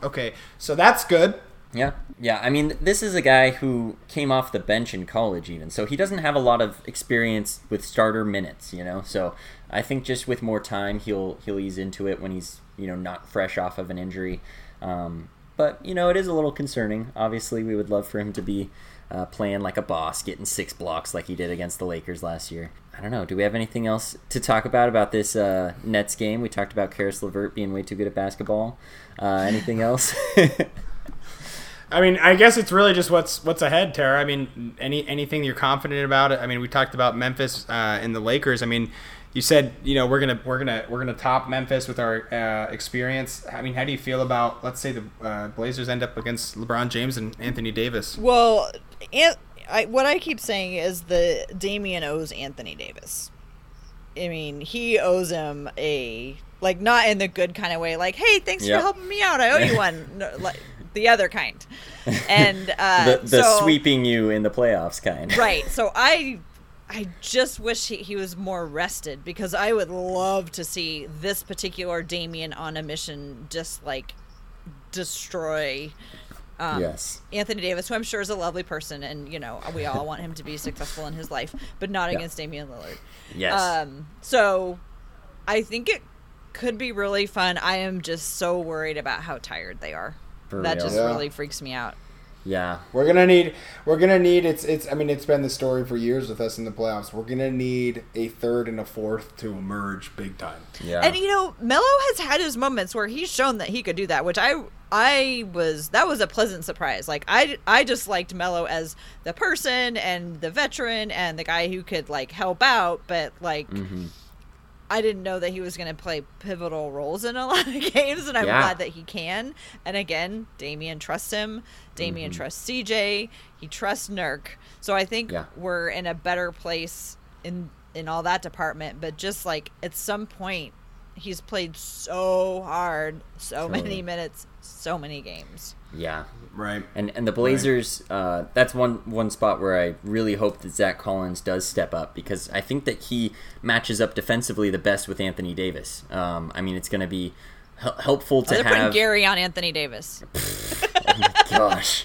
Okay so that's good Yeah, yeah. I mean, this is a guy who came off the bench in college, even so he doesn't have a lot of experience with starter minutes. You know, so I think just with more time, he'll he'll ease into it when he's you know not fresh off of an injury. Um, but you know, it is a little concerning. Obviously, we would love for him to be uh, playing like a boss, getting six blocks like he did against the Lakers last year. I don't know. Do we have anything else to talk about about this uh, Nets game? We talked about Caris LeVert being way too good at basketball. Uh, anything else? (laughs) I mean, I guess it's really just what's what's ahead, Tara. I mean, any anything you're confident about. I mean, we talked about Memphis uh, and the Lakers. I mean, you said you know we're gonna we're gonna we're gonna top Memphis with our uh, experience. I mean, how do you feel about let's say the uh, Blazers end up against LeBron James and Anthony Davis? Well, An- I, what I keep saying is the Damian owes Anthony Davis. I mean, he owes him a like not in the good kind of way, like, "Hey, thanks Yep. for helping me out. I owe you one." No, like the other kind. And (laughs) uh, the the so, sweeping you in the playoffs kind. right. So (laughs) I I just wish he, he was more rested because I would love to see this particular Damian on a mission just like destroy um, yes. Anthony Davis, who I'm sure is a lovely person, and you know we all want him to be successful in his life, but not Yeah. against Damian Lillard. Yes. Um, so I think it could be really fun. I am just so worried about how tired they are. For that real. just Yeah. really freaks me out. yeah. We're gonna need. We're gonna need. It's. It's. I mean, it's been the story for years with us in the playoffs. We're gonna need a third and a fourth to emerge big time. Yeah. And you know, Melo has had his moments where he's shown that he could do that, which I I was that was a pleasant surprise. Like I I just liked Melo as the person and the veteran and the guy who could like help out, but like Mm-hmm. I didn't know that he was going to play pivotal roles in a (laughs) lot of games, and I'm Yeah. glad that he can. And again, Damian trusts him. Damian trusts CJ. He trusts Nurk. So I think Mm-hmm. Yeah. we're in a better place in in all that department. But just like at some point, he's played so hard, so Totally. many minutes, so many games. yeah. Right. And and the Blazers, uh, that's one one spot where I really hope that Zach Collins does step up because I think that he matches up defensively the best with Anthony Davis. Um, I mean, it's going to be hel- helpful Oh, to they're putting have. Gary on Anthony Davis. (laughs) Gosh,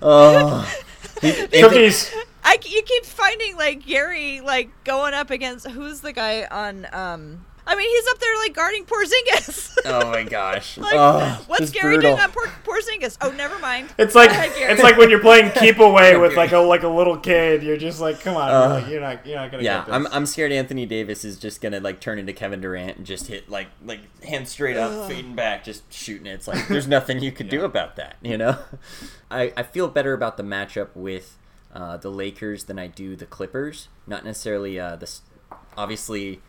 oh, (laughs) Cookies. I you keep finding like Gary like going up against who's the guy on um I mean he's up there like guarding Porzingis. (laughs) oh my gosh, like oh, what's just Gary brutal. doing on Por- Porzingis? Oh, never mind. It's like Go ahead, Gary. it's like when you're playing keep (laughs) away with like a like a little kid. You're just like, come on, Uh, really, you're not you're not gonna. Yeah, get this. I'm, I'm scared Anthony Davis is just gonna like turn into Kevin Durant and just hit like like hands straight up, fading back, just shooting it. It's like there's nothing you could do (laughs) about that, you know. I I feel better about the matchup with uh, the Lakers than I do the Clippers. Not necessarily uh, the obviously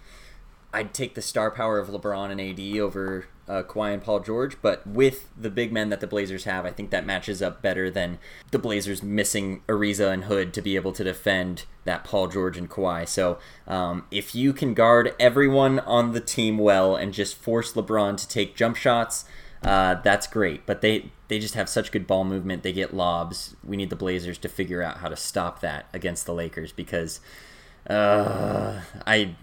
I'd take the star power of LeBron and AD over uh, Kawhi and Paul George, but with the big men that the Blazers have, I think that matches up better than the Blazers missing Ariza and Hood to be able to defend that Paul George and Kawhi. So um, if you can guard everyone on the team well and just force LeBron to take jump shots, uh, that's great. But they they just have such good ball movement. They get lobs. We need the Blazers to figure out how to stop that against the Lakers because uh, I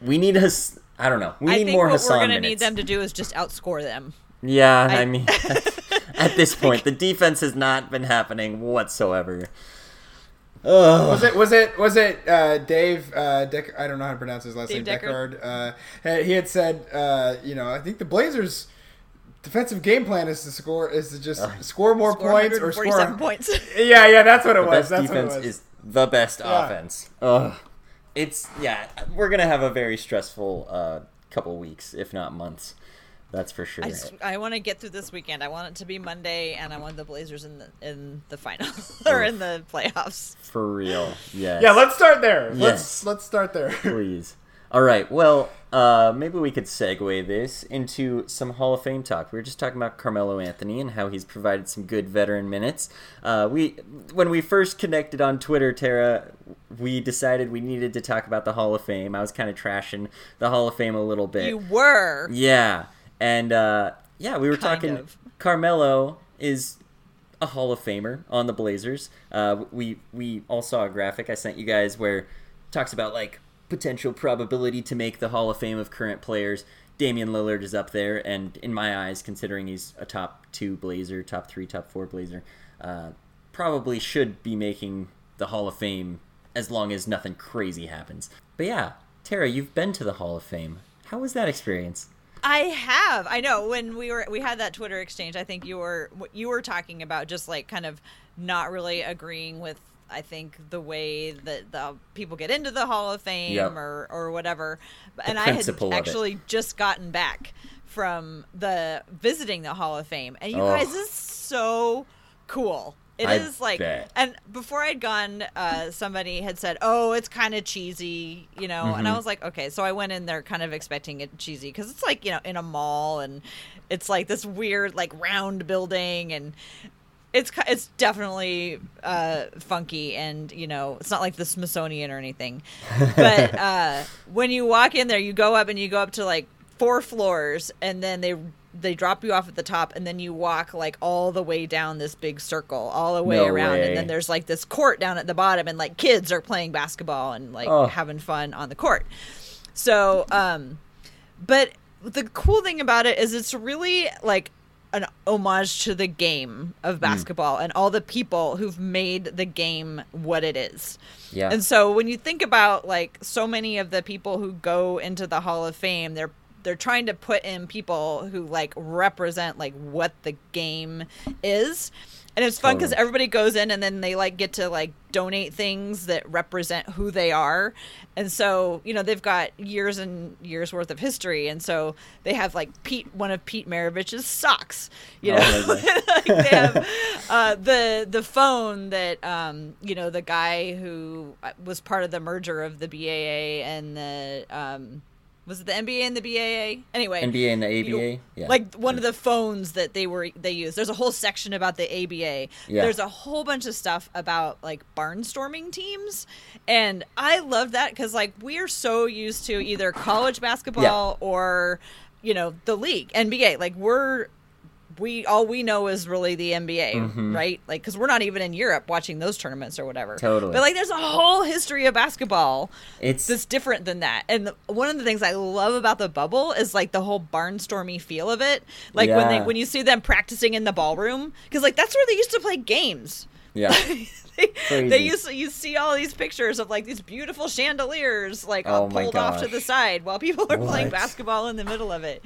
we need us. I don't know. We I need think more what Hassan we're gonna minutes. need them to do is just outscore them. Yeah, I, I- mean, (laughs) (laughs) at this point, the defense has not been happening whatsoever. Ugh. Was it was it was it uh, Dave uh, Deck? I don't know how to pronounce his last Dave name. Deckard? Deckard. Uh, he he had said, uh, you know, I think the Blazers' defensive game plan is to score is to just score more Score points or 147 score. points. (laughs) Yeah, yeah, that's what it The was. best That's defense what it was. is the best Yeah. offense. Ugh. It's yeah. We're gonna have a very stressful uh, couple weeks, if not months. That's for sure. I, just, I want to get through this weekend. I want it to be Monday, and I want the Blazers in the in the final (laughs) or in the playoffs. for real. Yes. Yeah, let's start there. Yes. Let's let's start there. (laughs) please. All right. Well, uh, maybe we could segue this into some Hall of Fame talk. We were just talking about Carmelo Anthony and how he's provided some good veteran minutes. Uh, we, when we first connected on Twitter, Tara, we decided we needed to talk about the Hall of Fame. I was kind of trashing the Hall of Fame a little bit. You were. Yeah, and uh, yeah, we were Kind talking. of. Carmelo is a Hall of Famer on the Blazers. Uh, we we all saw a graphic I sent you guys where it talks about like potential probability to make the Hall of Fame of current players. Damian Lillard is up there, and in my eyes, considering he's a top two Blazer, top three, top four Blazer, uh, probably should be making the Hall of Fame as long as nothing crazy happens. But yeah, Tara, you've been to the Hall of Fame. How was that experience? I have. I know when we were we had that Twitter exchange. I think you were you were talking about just like kind of not really agreeing with. I think the way that the people get into the Hall of Fame Yep. or or whatever. And I had actually just gotten back from the visiting the Hall of Fame, and you Oh. guys this is so cool. It I is like, bet. and before I'd gone, uh, somebody had said, "Oh, it's kind of cheesy," you know, and I Mm-hmm. was like, "Okay." So I went in there kind of expecting it cheesy because it's like you know in a mall and it's like this weird like round building and it's it's definitely uh, funky and you know it's not like the Smithsonian or anything, but (laughs) uh, when you walk in there, you go up and you go up to like four floors and then they they drop you off at the top and then you walk like all the way down this big circle all the way No around way. and then there's like this court down at the bottom and like kids are playing basketball and like Oh. having fun on the court so um but the cool thing about it is it's really like an homage to the game Hmm. of basketball and all the people who've made the game what it is. Yeah. And so when you think about like so many of the people who go into the Hall of Fame, they're they're trying to put in people who like represent like what the game is. And it's fun because Totally. everybody goes in and then they like get to like donate things that represent who they are. And so, you know, they've got years and years worth of history. And so they have like Pete, one of Pete Maravich's socks, you Oh, know, (laughs) like they have uh, the, the phone that, um, you know, the guy who uh, was part of the merger of the BAA and the, um, was it the NBA and the BAA? Anyway, NBA and the you know, ABA? Yeah. Like one of the phones that they were they used. There's a whole section about the ABA. Yeah. There's a whole bunch of stuff about like barnstorming teams, and I love that because like we are so used to either college basketball or you know the league NBA. Like we're we all we know is really the NBA, right? Like because we're not even in Europe watching those tournaments or whatever. Totally. But like there's a whole history of basketball It's that's different than that. And the, one of the things I love about the bubble is like the whole barnstormy feel of it. Like when they when you see them practicing in the ballroom because like that's where they used to play games. yeah. (laughs) they, they used to, you see all these pictures of like these beautiful chandeliers like Oh pulled off to the side while people are playing basketball in the middle of it.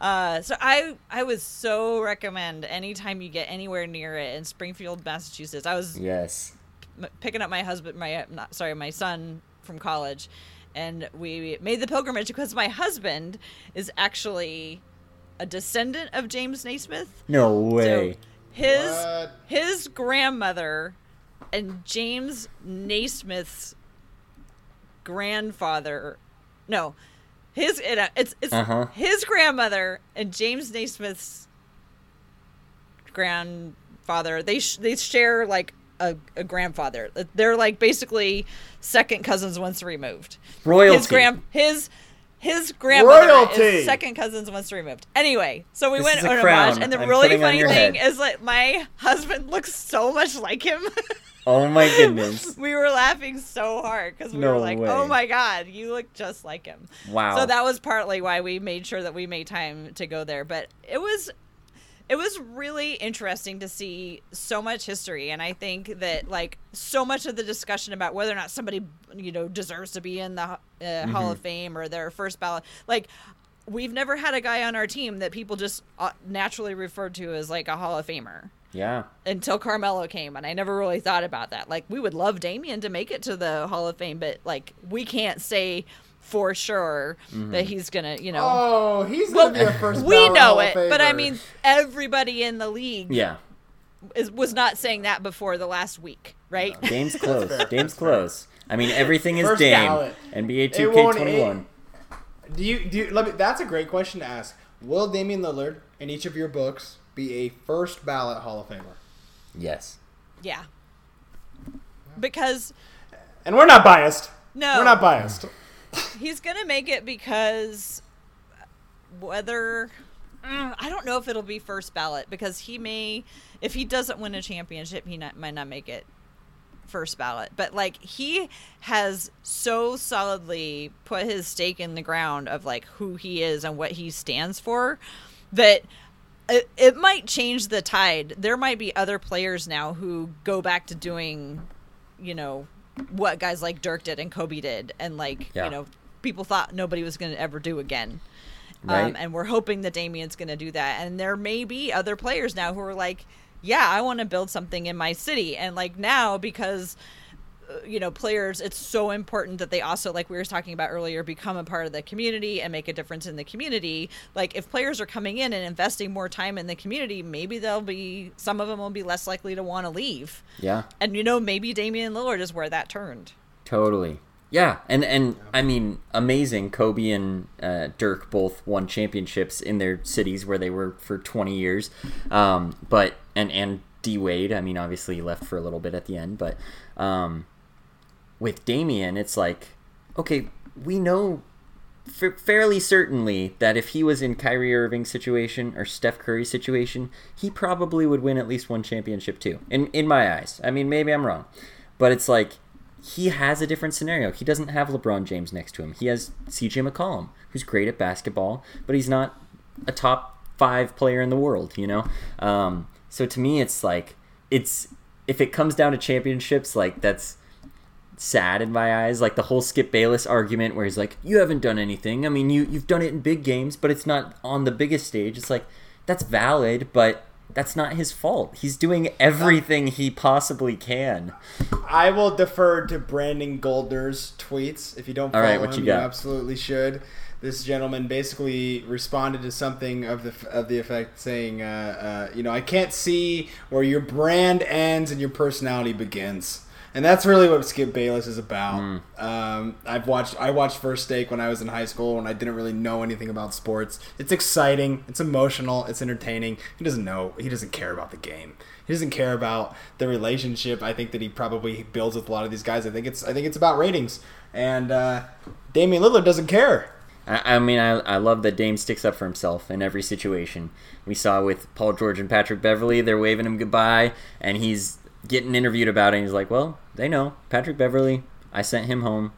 Uh, so I I would so recommend anytime you get anywhere near it in Springfield, Massachusetts. I was yes. m- picking up my husband, my not sorry, my son from college, and we made the pilgrimage because my husband is actually a descendant of James Naismith. No way. So his What? his grandmother and James Naismith's grandfather, no, His it, uh, it's it's Uh-huh. his grandmother and James Naismith's grandfather. They sh- they share like a, a grandfather. They're like basically second cousins once removed. Royalty. His grand his his grandmother Royalty. is second cousins once removed. Anyway, so we This went on a crown and the I'm really funny thing head. is like my husband looks so much like him. (laughs) Oh my (laughs) goodness. we were laughing so hard because we No were like, way. "Oh my god, you look just like him." Wow. So that was partly why we made sure that we made time to go there. But it was it was really interesting to see so much history and I think that like so much of the discussion about whether or not somebody you know deserves to be in the uh, Mm-hmm. Hall of Fame or their first ballot like we've never had a guy on our team that people just uh, naturally referred to as like a Hall of Famer yeah. until Carmelo came, and I never really thought about that. Like, we would love Damian to make it to the Hall of Fame, but like, we can't say for sure Mm-hmm. that he's gonna, you know. Oh, he's well, gonna be a first. we know Hall of it, but I mean, everybody in the league Yeah. is, was not saying that before the last week, right? Game's (laughs) close. Game's close. I mean, everything is First Dame. ballot. NBA 2K21. Do you do? You, let me. That's a great question to ask. Will Damian Lillard in each of your books be a first ballot Hall of Famer? Yes. yeah. Because And we're not biased. No. we're not biased. he's gonna make it because whether mm, I don't know if it'll be first ballot because he may if he doesn't win a championship he not, might not make it first ballot but like he has so solidly put his stake in the ground of like who he is and what he stands for that it, it might change the tide. There might be other players now who go back to doing you know what guys like Dirk did and Kobe did. And like Yeah. you know people thought nobody was going to ever do again. Right. um, and we're hoping that Damian's going to do that. And there may be other players now who are like yeah I want to build something in my city. And like now because you know players it's so important that they also like we were talking about earlier become a part of the community and make a difference in the community like if players are coming in and investing more time in the community maybe they'll be some of them will be less likely to want to leave Yeah. and you know maybe Damian Lillard is where that turned Totally. Yeah, and and I mean, amazing. Kobe and uh, Dirk both won championships in their cities where they were for 20 years. Um, but and and D Wade, I mean, obviously left for a little bit at the end, but um, with Damian, it's like, okay, we know fa- fairly certainly that if he was in Kyrie Irving's situation or Steph Curry's situation, he probably would win at least one championship too. In in my eyes, I mean, maybe I'm wrong, but it's like he has a different scenario. He doesn't have LeBron James next to him. He has CJ McCollum, who's great at basketball, but he's not a top five player in the world. You know, um, so to me, it's like it's if it comes down to championships, like that's sad in my eyes. Like the whole Skip Bayless argument where he's like, You haven't done anything. I mean you you've done it in big games, but it's not on the biggest stage. It's like that's valid, but that's not his fault. He's doing everything he possibly can. I will defer to Brandon Goldner's tweets. If you don't follow right, what him, you got? absolutely should. This gentleman basically responded to something of the of the effect saying, uh, uh, "You know, I can't see where your brand ends and your personality begins." And that's really what Skip Bayless is about. Hmm. Um, I've watched I watched First Take when I was in high school when I didn't really know anything about sports. It's exciting, it's emotional, it's entertaining. He doesn't know, he doesn't care about the game. He doesn't care about the relationship. I think that he probably builds with a lot of these guys. I think it's I think it's about ratings. And uh, Damian Lillard doesn't care. I, I mean, I, I love that Dame sticks up for himself in every situation. We saw with Paul George and Patrick Beverley, they're waving him goodbye, and he's getting interviewed about it. And he's like, "Well, they know Patrick Beverley. I sent him home.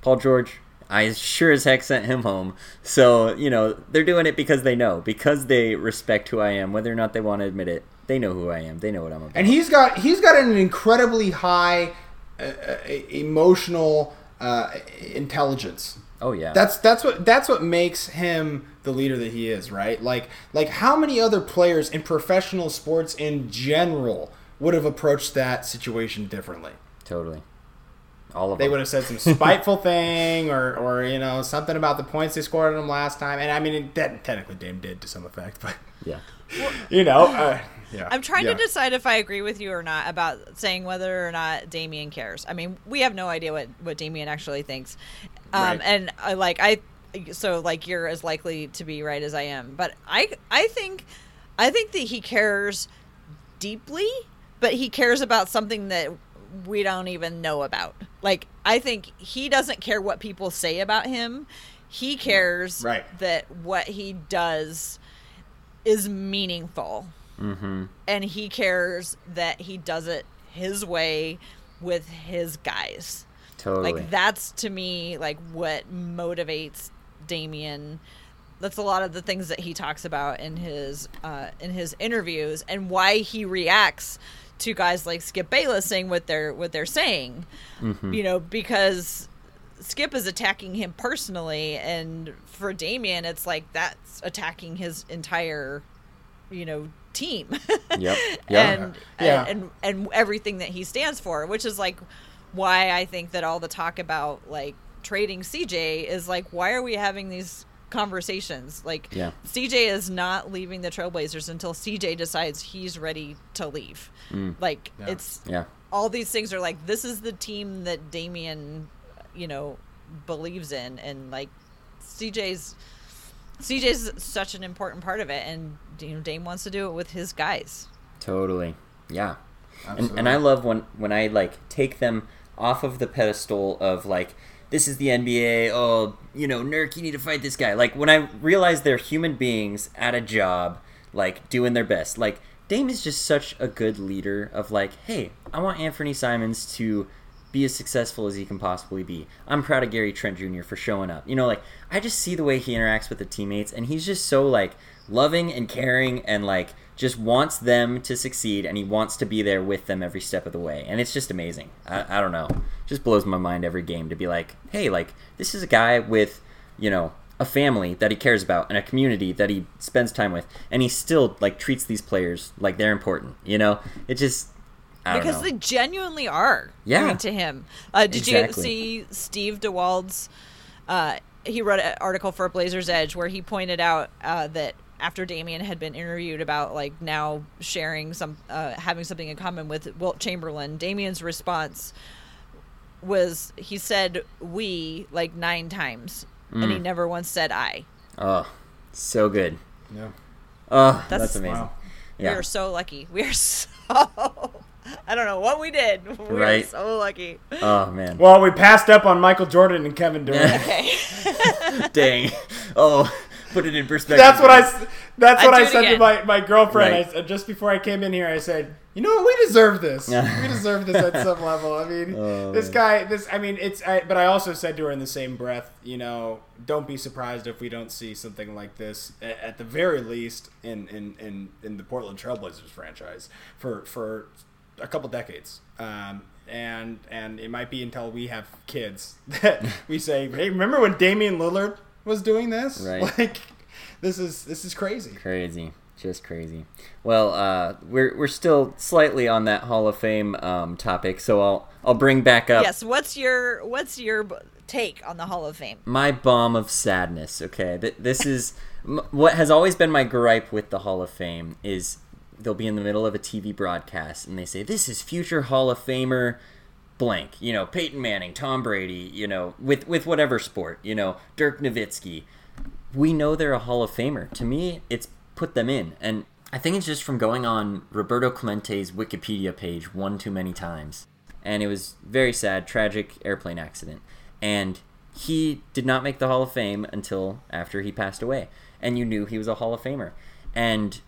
Paul George, I sure as heck sent him home. So you know, they're doing it because they know, because they respect who I am, whether or not they want to admit it. They know who I am. They know what I'm about. And he's got he's got an incredibly high uh, uh, emotional uh, intelligence. oh yeah, That's that's what that's what makes him the leader that he is, right? Like like how many other players in professional sports in general would have approached that situation differently? totally. All of it. They them. would have said some spiteful (laughs) thing or or you know something about the points they scored on him last time. And I mean, it, that, technically Dame did to some effect, but Yeah. (laughs) you know, uh, yeah. I'm trying yeah. to decide if I agree with you or not about saying whether or not Damian cares. I mean, we have no idea what what Damian actually thinks, um, Right. and I like I so like you're as likely to be right as I am. But I I think I think that he cares deeply, but he cares about something that we don't even know about. Like I think he doesn't care what people say about him. He cares Right. that what he does is meaningful. Mm-hmm. And he cares that he does it his way with his guys. Totally. Like that's to me like what motivates Damian. That's a lot of the things that he talks about in his uh, in his interviews and why he reacts to guys like Skip Bayless saying what they're what they're saying. Mm-hmm. You know, because Skip is attacking him personally and for Damian it's like that's attacking his entire you know team. Yep. (laughs) Yeah. and, Yeah. and and everything that he stands for, which is like why I think that all the talk about like trading CJ is like why are we having these conversations? Like Yeah. CJ is not leaving the Trailblazers until CJ decides he's ready to leave. Mm. Like Yeah. it's yeah. all these things are like this is the team that Damian, you know, believes in, and like CJ's CJ's such an important part of it, and you know Dame wants to do it with his guys. Totally. Yeah. And, and I love when when I like take them off of the pedestal of like this is the NBA. Oh, you know, Nurk, you need to fight this guy. Like when I realize they're human beings at a job, like doing their best. Like Dame is just such a good leader of like, hey, I want Anfernee Simons to be as successful as he can possibly be. I'm proud of Gary Trent Jr. for showing up. You know, like I just see the way he interacts with the teammates, and he's just so like loving and caring, and like just wants them to succeed, and he wants to be there with them every step of the way, and it's just amazing. I, I don't know, just blows my mind every game to be like, hey, like this is a guy with, you know. A family that he cares about and a community that he spends time with, and he still like treats these players like they're important. You know, it just I don't because know. they genuinely are. Yeah. I mean, to him. Uh, did Exactly. you see Steve DeWald's? Uh, he wrote an article for Blazers Edge where he pointed out uh, that after Damian had been interviewed about like now sharing some, uh, having something in common with Wilt Chamberlain, Damian's response was he said "we" like nine times, and Mm. he never once said "I." Oh, so good. Yeah. Oh, that's, That's- amazing. Wow. We are so lucky. (laughs) We are so. I don't know what we did. (laughs) We Right. are so lucky. Oh man. Well, we passed up on Michael Jordan and Kevin Durant. (laughs) Okay. Dang. Oh, put it in perspective. That's what I. s- That's I'd what do I it said to my, my girlfriend. Right. I s just before I came in here, I said, "You know what? We deserve this. we deserve this at some level. I mean, (laughs) Oh, this man. guy. This. I mean, it's. I, but I also said to her in the same breath, you know, don't be surprised if we don't see something like this a- at the very least in in in, in the Portland Trailblazers franchise for for a couple decades. Um, and and it might be until we have kids (laughs) that we say, "Hey, remember when Damian Lillard was doing this? (laughs) Right. Like, this is this is crazy." Crazy. Just crazy. Well, uh, we're we're still slightly on that Hall of Fame um, topic, so I'll I'll bring back up yes. What's your What's your take on the Hall of Fame? my bomb of sadness. Okay, Th- this is m- what has always been my gripe with the Hall of Fame is they'll be in the middle of a TV broadcast and they say this is future Hall of Famer blank. You know, Peyton Manning, Tom Brady. You know, with with whatever sport. You know, Dirk Nowitzki. We know they're a Hall of Famer. To me, it's put them in, and I think it's just from going on Roberto Clemente's Wikipedia page one too many times and it was very sad, tragic airplane accident. And he did not make the Hall of Fame until after he passed away, and you knew he was a Hall of Famer. And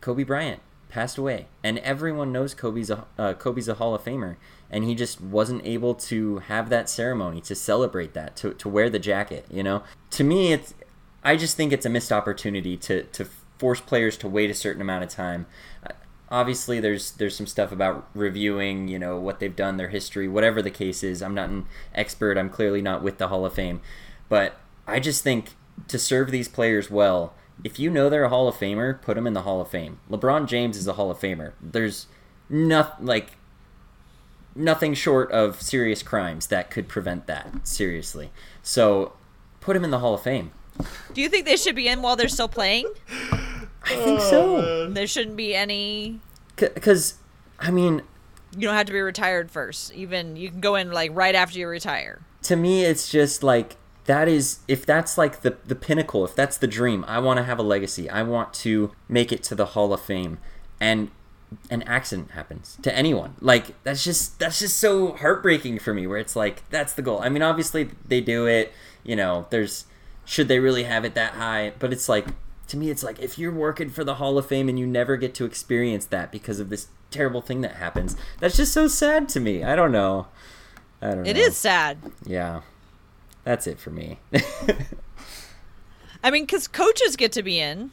Kobe Bryant passed away, and everyone knows Kobe's a uh, Kobe's a Hall of Famer, and he just wasn't able to have that ceremony to celebrate that, to, to wear the jacket. You know, to me, it's I just think it's a missed opportunity to to force players to wait a certain amount of time. Uh, Obviously, there's there's some stuff about reviewing, you know, what they've done, their history, whatever the case is. I'm not an expert. I'm clearly not with the Hall of Fame, but I just think to serve these players well, if you know they're a Hall of Famer, put them in the Hall of Fame. LeBron James is a Hall of Famer. There's nothing like nothing short of serious crimes that could prevent that. Seriously, so put him in the Hall of Fame. Do you think they should be in while they're still playing? I think so. Oh, there shouldn't be any. Because, I mean, You don't have to be retired first. Even you can go in like right after you retire. to me, it's just like that is if that's like the the pinnacle, if that's the dream, I want to have a legacy. I want to make it to the Hall of Fame. And an accident happens to anyone. Like that's just that's just so heartbreaking for me where it's like that's the goal. I mean, obviously they do it, you know, there's should they really have it that high, but it's like to me it's like if you're working for the Hall of Fame and you never get to experience that because of this terrible thing that happens, that's just so sad to me. I don't know. I don't It know. is sad. Yeah. That's it for me. (laughs) I mean, because coaches get to be in.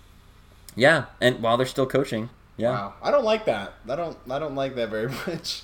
yeah, and while they're still coaching. Yeah. Wow, I don't like that. I don't. I don't like that very (laughs) much.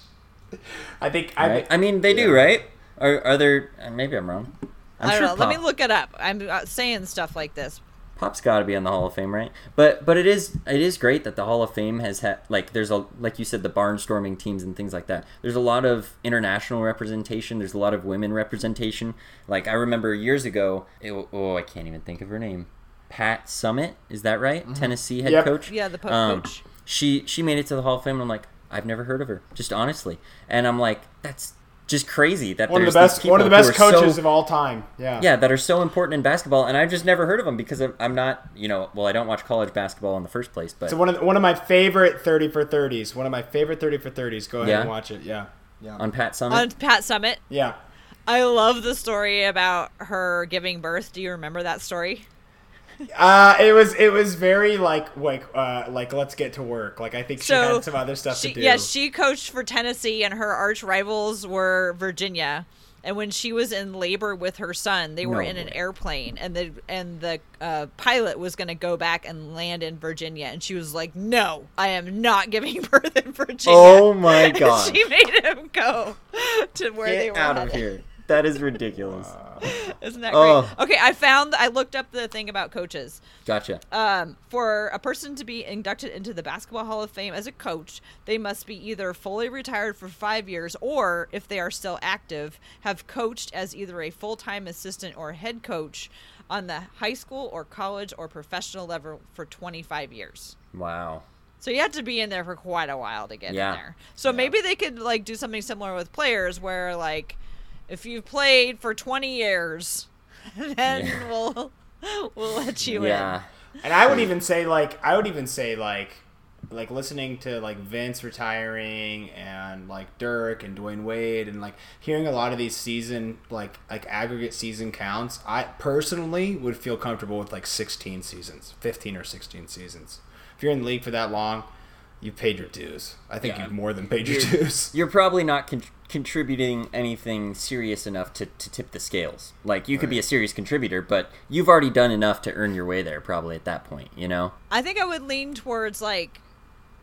I think. I, Right? think- I mean, they do, right? Are, are there? uh, Maybe I'm wrong. I'm I don't sure know. Let me look it up. I'm uh, saying stuff like this. Pop's got to be on the Hall of Fame, right? But but it is it is great that the Hall of Fame has had like there's a like you said the barnstorming teams and things like that. There's a lot of international representation. There's a lot of women representation. Like I remember years ago. It, oh, I can't even think of her name. Pat Summitt, is that right? Tennessee head Yep. coach. Mm-hmm. Yeah, the po- Um, coach. She she made it to the Hall of Fame. and I'm like, I've never heard of her. Just honestly, and I'm like, that's just crazy that one of the there's best. One of the best coaches so- of all time. Yeah. yeah, that are so important in basketball, and I've just never heard of them because I'm- I'm not, you know, well, I don't watch college basketball in the first place, but So one of the, one of my favorite thirty for thirties. One of my favorite thirty for thirties. Go ahead Yeah? and watch it. Yeah. Yeah. on Pat Summitt, On Pat Summitt, yeah. I love the story about her giving birth. Do you remember that story? Uh, it was it was very like like uh like let's get to work. Like I think she So had some other stuff she, to do. Yeah, she coached for Tennessee, and her arch rivals were Virginia. And when she was in labor with her son, they were No in an airplane, and the and the uh, pilot was going to go back and land in Virginia, and she was like, "No, I am not giving (laughs) birth in Virginia." Oh my And God. she made him go to where they were out of headed. here. That is ridiculous. (laughs) Isn't that Oh. great? Okay, I found I looked up the thing about coaches. Gotcha. Um, for a person to be inducted into the Basketball Hall of Fame as a coach, they must be either fully retired for five years or, if they are still active, have coached as either a full time assistant or head coach on the high school or college or professional level for 25 years. Wow. So you have to be in there for quite a while to get Yeah. in there. So maybe they could like do something similar with players where like if you've played for 20 years, (laughs) then Yeah. we'll we'll let you Yeah. And I would even say like I would even say like like listening to like Vince retiring and like Dirk and Dwyane Wade and like hearing a lot of these season like like aggregate season counts. I personally would feel comfortable with like 16 seasons, 15 or 16 seasons. If you're in the league for that long, you've paid your dues. I think Yeah. you've more than paid your You're- dues. (laughs) You're probably not con- contributing anything serious enough to, to tip the scales. Like, you could be a serious contributor, but you've already done enough to earn your way there, probably at that point, you know? I think I would lean towards like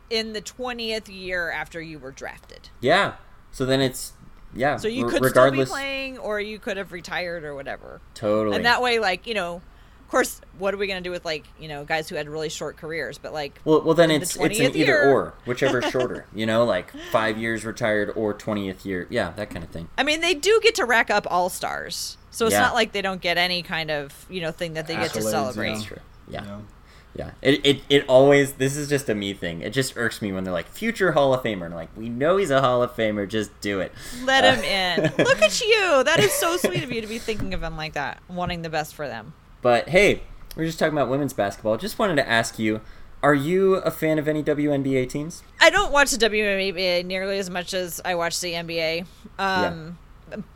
in the 20th year after you were drafted. Yeah. So then it's, yeah. So you re- could regardless, still be playing or you could have retired or whatever. Totally. And that way like, you know, of course, what are we going to do with like, you know, guys who had really short careers, but like Well, well, then in the it's it's an 20th either year. or, whichever's (laughs) shorter. You know, like five years retired or twentieth year. Yeah, that kind of thing. I mean, they do get to rack up all-stars. So it's Yeah. not like they don't get any kind of, you know, thing that they get to celebrate. That's true. Yeah, Yeah. yeah. It, it it always. This is just a me thing. It just irks me when they're like future Hall of Famer, and I'm like, we know he's a Hall of Famer. Just do it. Let Uh, him (laughs) in. Look at you. That is so sweet of you to be thinking of him like that, wanting the best for them. But hey, we're just talking about women's basketball. Just wanted to ask you. Are you a fan of any WNBA teams? I don't watch the WNBA nearly as much as I watch the NBA. Um,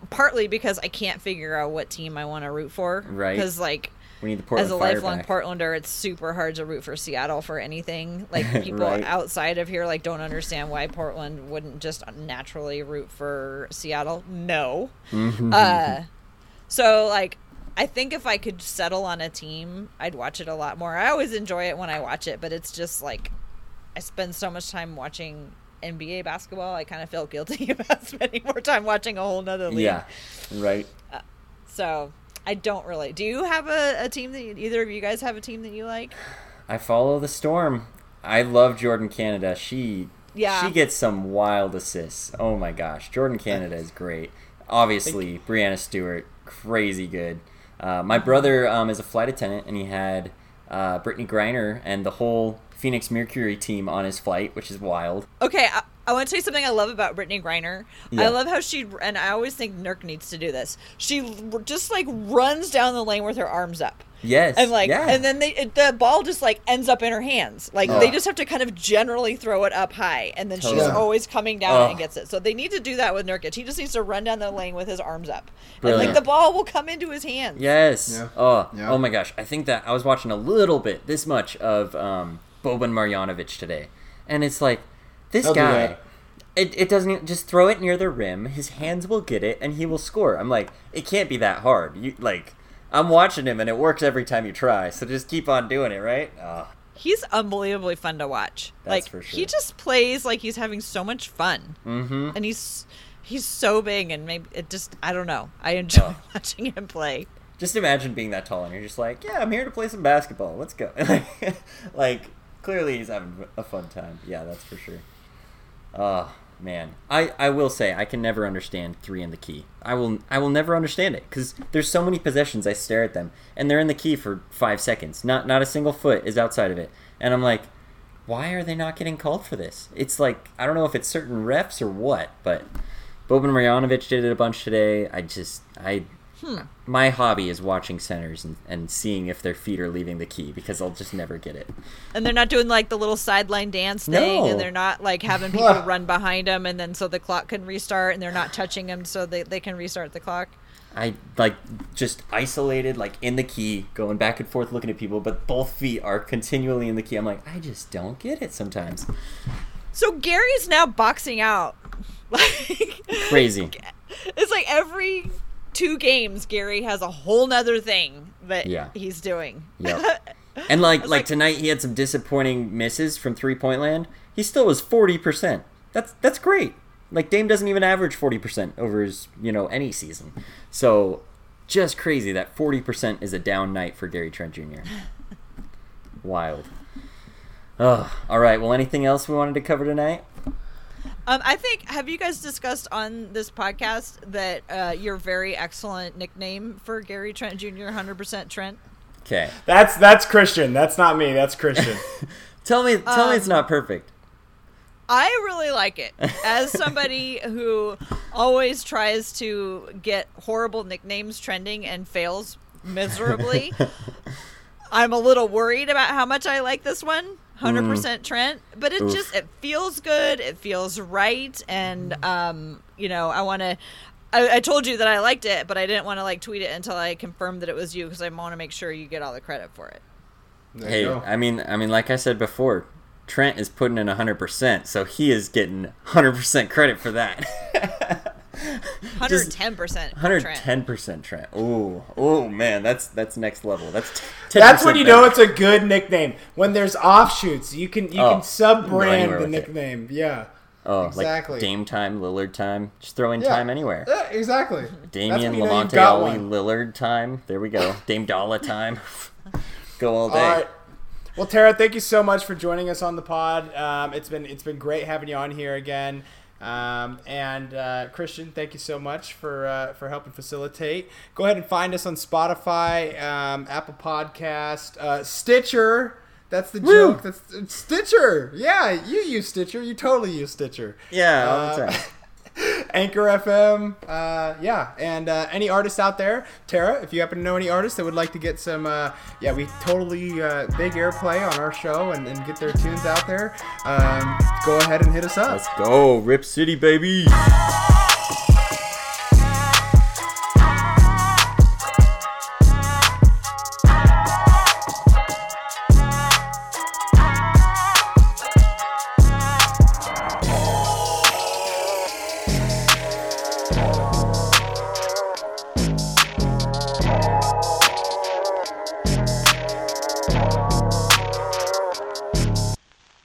Partly because I can't figure out what team I want to root for. Right. Because, like, We need the Portland as a Fire lifelong back. Portlander, it's super hard to root for Seattle for anything. (laughs) Like, people Right. outside of here, like, don't understand why Portland wouldn't just naturally root for Seattle. No. Mm-hmm. Uh, so, like, I think if I could settle on a team, I'd watch it a lot more. I always enjoy it when I watch it, but it's just like I spend so much time watching NBA basketball. I kind of feel guilty (laughs) about spending more time watching a whole nother league. yeah, right. Uh, so I don't really. Do you have a, a team that you, either of you guys have a team that you like? I follow the storm. I love Jordan Canada. She Yeah. she gets some wild assists. Oh my gosh, Jordan Canada is great. Obviously, Breanna Stewart, crazy good. Uh, my brother um, is a flight attendant, and he had uh, Brittney Griner and the whole Phoenix Mercury team on his flight, which is wild. Okay, I, I want to tell you something I love about Brittney Griner. Yeah. I love how she and I always think Nurk needs to do this. She just like runs down the lane with her arms up. Yes. And like, yeah. and then they it- the ball just like ends up in her hands. Like Oh. they just have to kind of generally throw it up high, and then she's Totally. always coming down Oh. and gets it. So they need to do that with Nurkic. He just needs to run down the lane with his arms up, and like the ball will come into his hands. Yes. Yeah. Oh, Yeah. oh my gosh. I think that I was watching a little bit, this much of um, Boban Marjanovic today, and it's like this He'll guy. It, it doesn't even, just throw it near the rim. His hands will get it, and he will score. I'm like, it can't be that hard. You like, I'm watching him, and it works every time you try. So just keep on doing it, right? Oh, He's unbelievably fun to watch. That's like for he just plays like he's having so much fun, mm-hmm. and he's he's so big, and maybe it just I don't know. I enjoy Oh. (laughs) watching him play. Just imagine being that tall, and you're just like, yeah, I'm here to play some basketball. Let's go. (laughs) like, clearly he's having a fun time. Yeah, that's for sure. Oh man, I I will say I can never understand three in the key. I will I will never understand it because there's so many possessions. I stare at them, and they're in the key for five seconds. Not not a single foot is outside of it, and I'm like. Why are they not getting called for this? It's like I don't know if it's certain refs or what, but Boban Marjanovic did it a bunch today. I just I Hmm. my hobby is watching centers and, and seeing if their feet are leaving the key because I'll just never get it. And they're not doing like the little sideline dance thing, No. and they're not like having people (laughs) run behind them, and then so the clock can restart, and they're not touching them so they, they can restart the clock. I like just isolated, like in the key, going back and forth looking at people, but both feet are continually in the key. I'm like, I just don't get it sometimes. So Gary's now boxing out. (laughs) Like Crazy. (laughs) it's like every two games, Gary has a whole nother thing that Yeah. he's doing. Yeah. (laughs) And like like like- tonight he had some disappointing misses from three point land. He still was forty percent. That's that's great. Like Dame doesn't even average forty percent over his you know any season. So just crazy that forty percent is a down night for Gary Trent Jr. (laughs) Wild. Oh, all right. Well, anything else we wanted to cover tonight? Um, I think have you guys discussed on this podcast that uh, your very excellent nickname for Gary Trent Jr. 100% Trent? Okay. That's that's Christian. That's not me. That's Christian. (laughs) Tell me, tell me it's Um, not perfect. I really like it. As somebody who always tries to get horrible nicknames trending and fails miserably, (laughs) I'm a little worried about how much I like this one. 100% Trent, but it Oof. just it feels good, it feels right and um, you know, I want to I, I told you that I liked it, but I didn't want to like tweet it until I confirmed that it was you because I want to make sure you get all the credit for it. There Hey. I mean, I mean, like I said before, Trent is putting in hundred percent, so he is getting hundred percent credit for that. (laughs) 110% Hundred ten percent Trent. Oh, oh man, that's that's next level. That's t- 10% That's when you know it's a good nickname. When there's offshoots, you can you Oh, can sub brand the with it. nickname. Yeah. oh, exactly. like Dame time, Lillard time. Just throw in Yeah. time anywhere. Yeah, exactly. That's Damian when you Lamonte Ollie one. Lillard time. There we go. Dame Dolla time. (laughs) go all day. All right. Well, Tara, thank you so much for joining us on the pod. Um, it's been it's been great having you on here again. Um, and uh, Christian, thank you so much for uh, for helping facilitate. Go ahead and find us on Spotify, um, Apple Podcast, uh, Stitcher. That's the Woo! joke. That's Stitcher. Yeah, you use Stitcher. You totally use Stitcher. Yeah, all the Uh, time. (laughs) (laughs) Anchor FM, uh, yeah, and uh, any artists out there, Tara, if you happen to know any artists that would like to get some, uh, yeah, we totally uh, big airplay on our show and, and get their tunes out there, um, go ahead and hit us up. Let's go, Rip City, baby.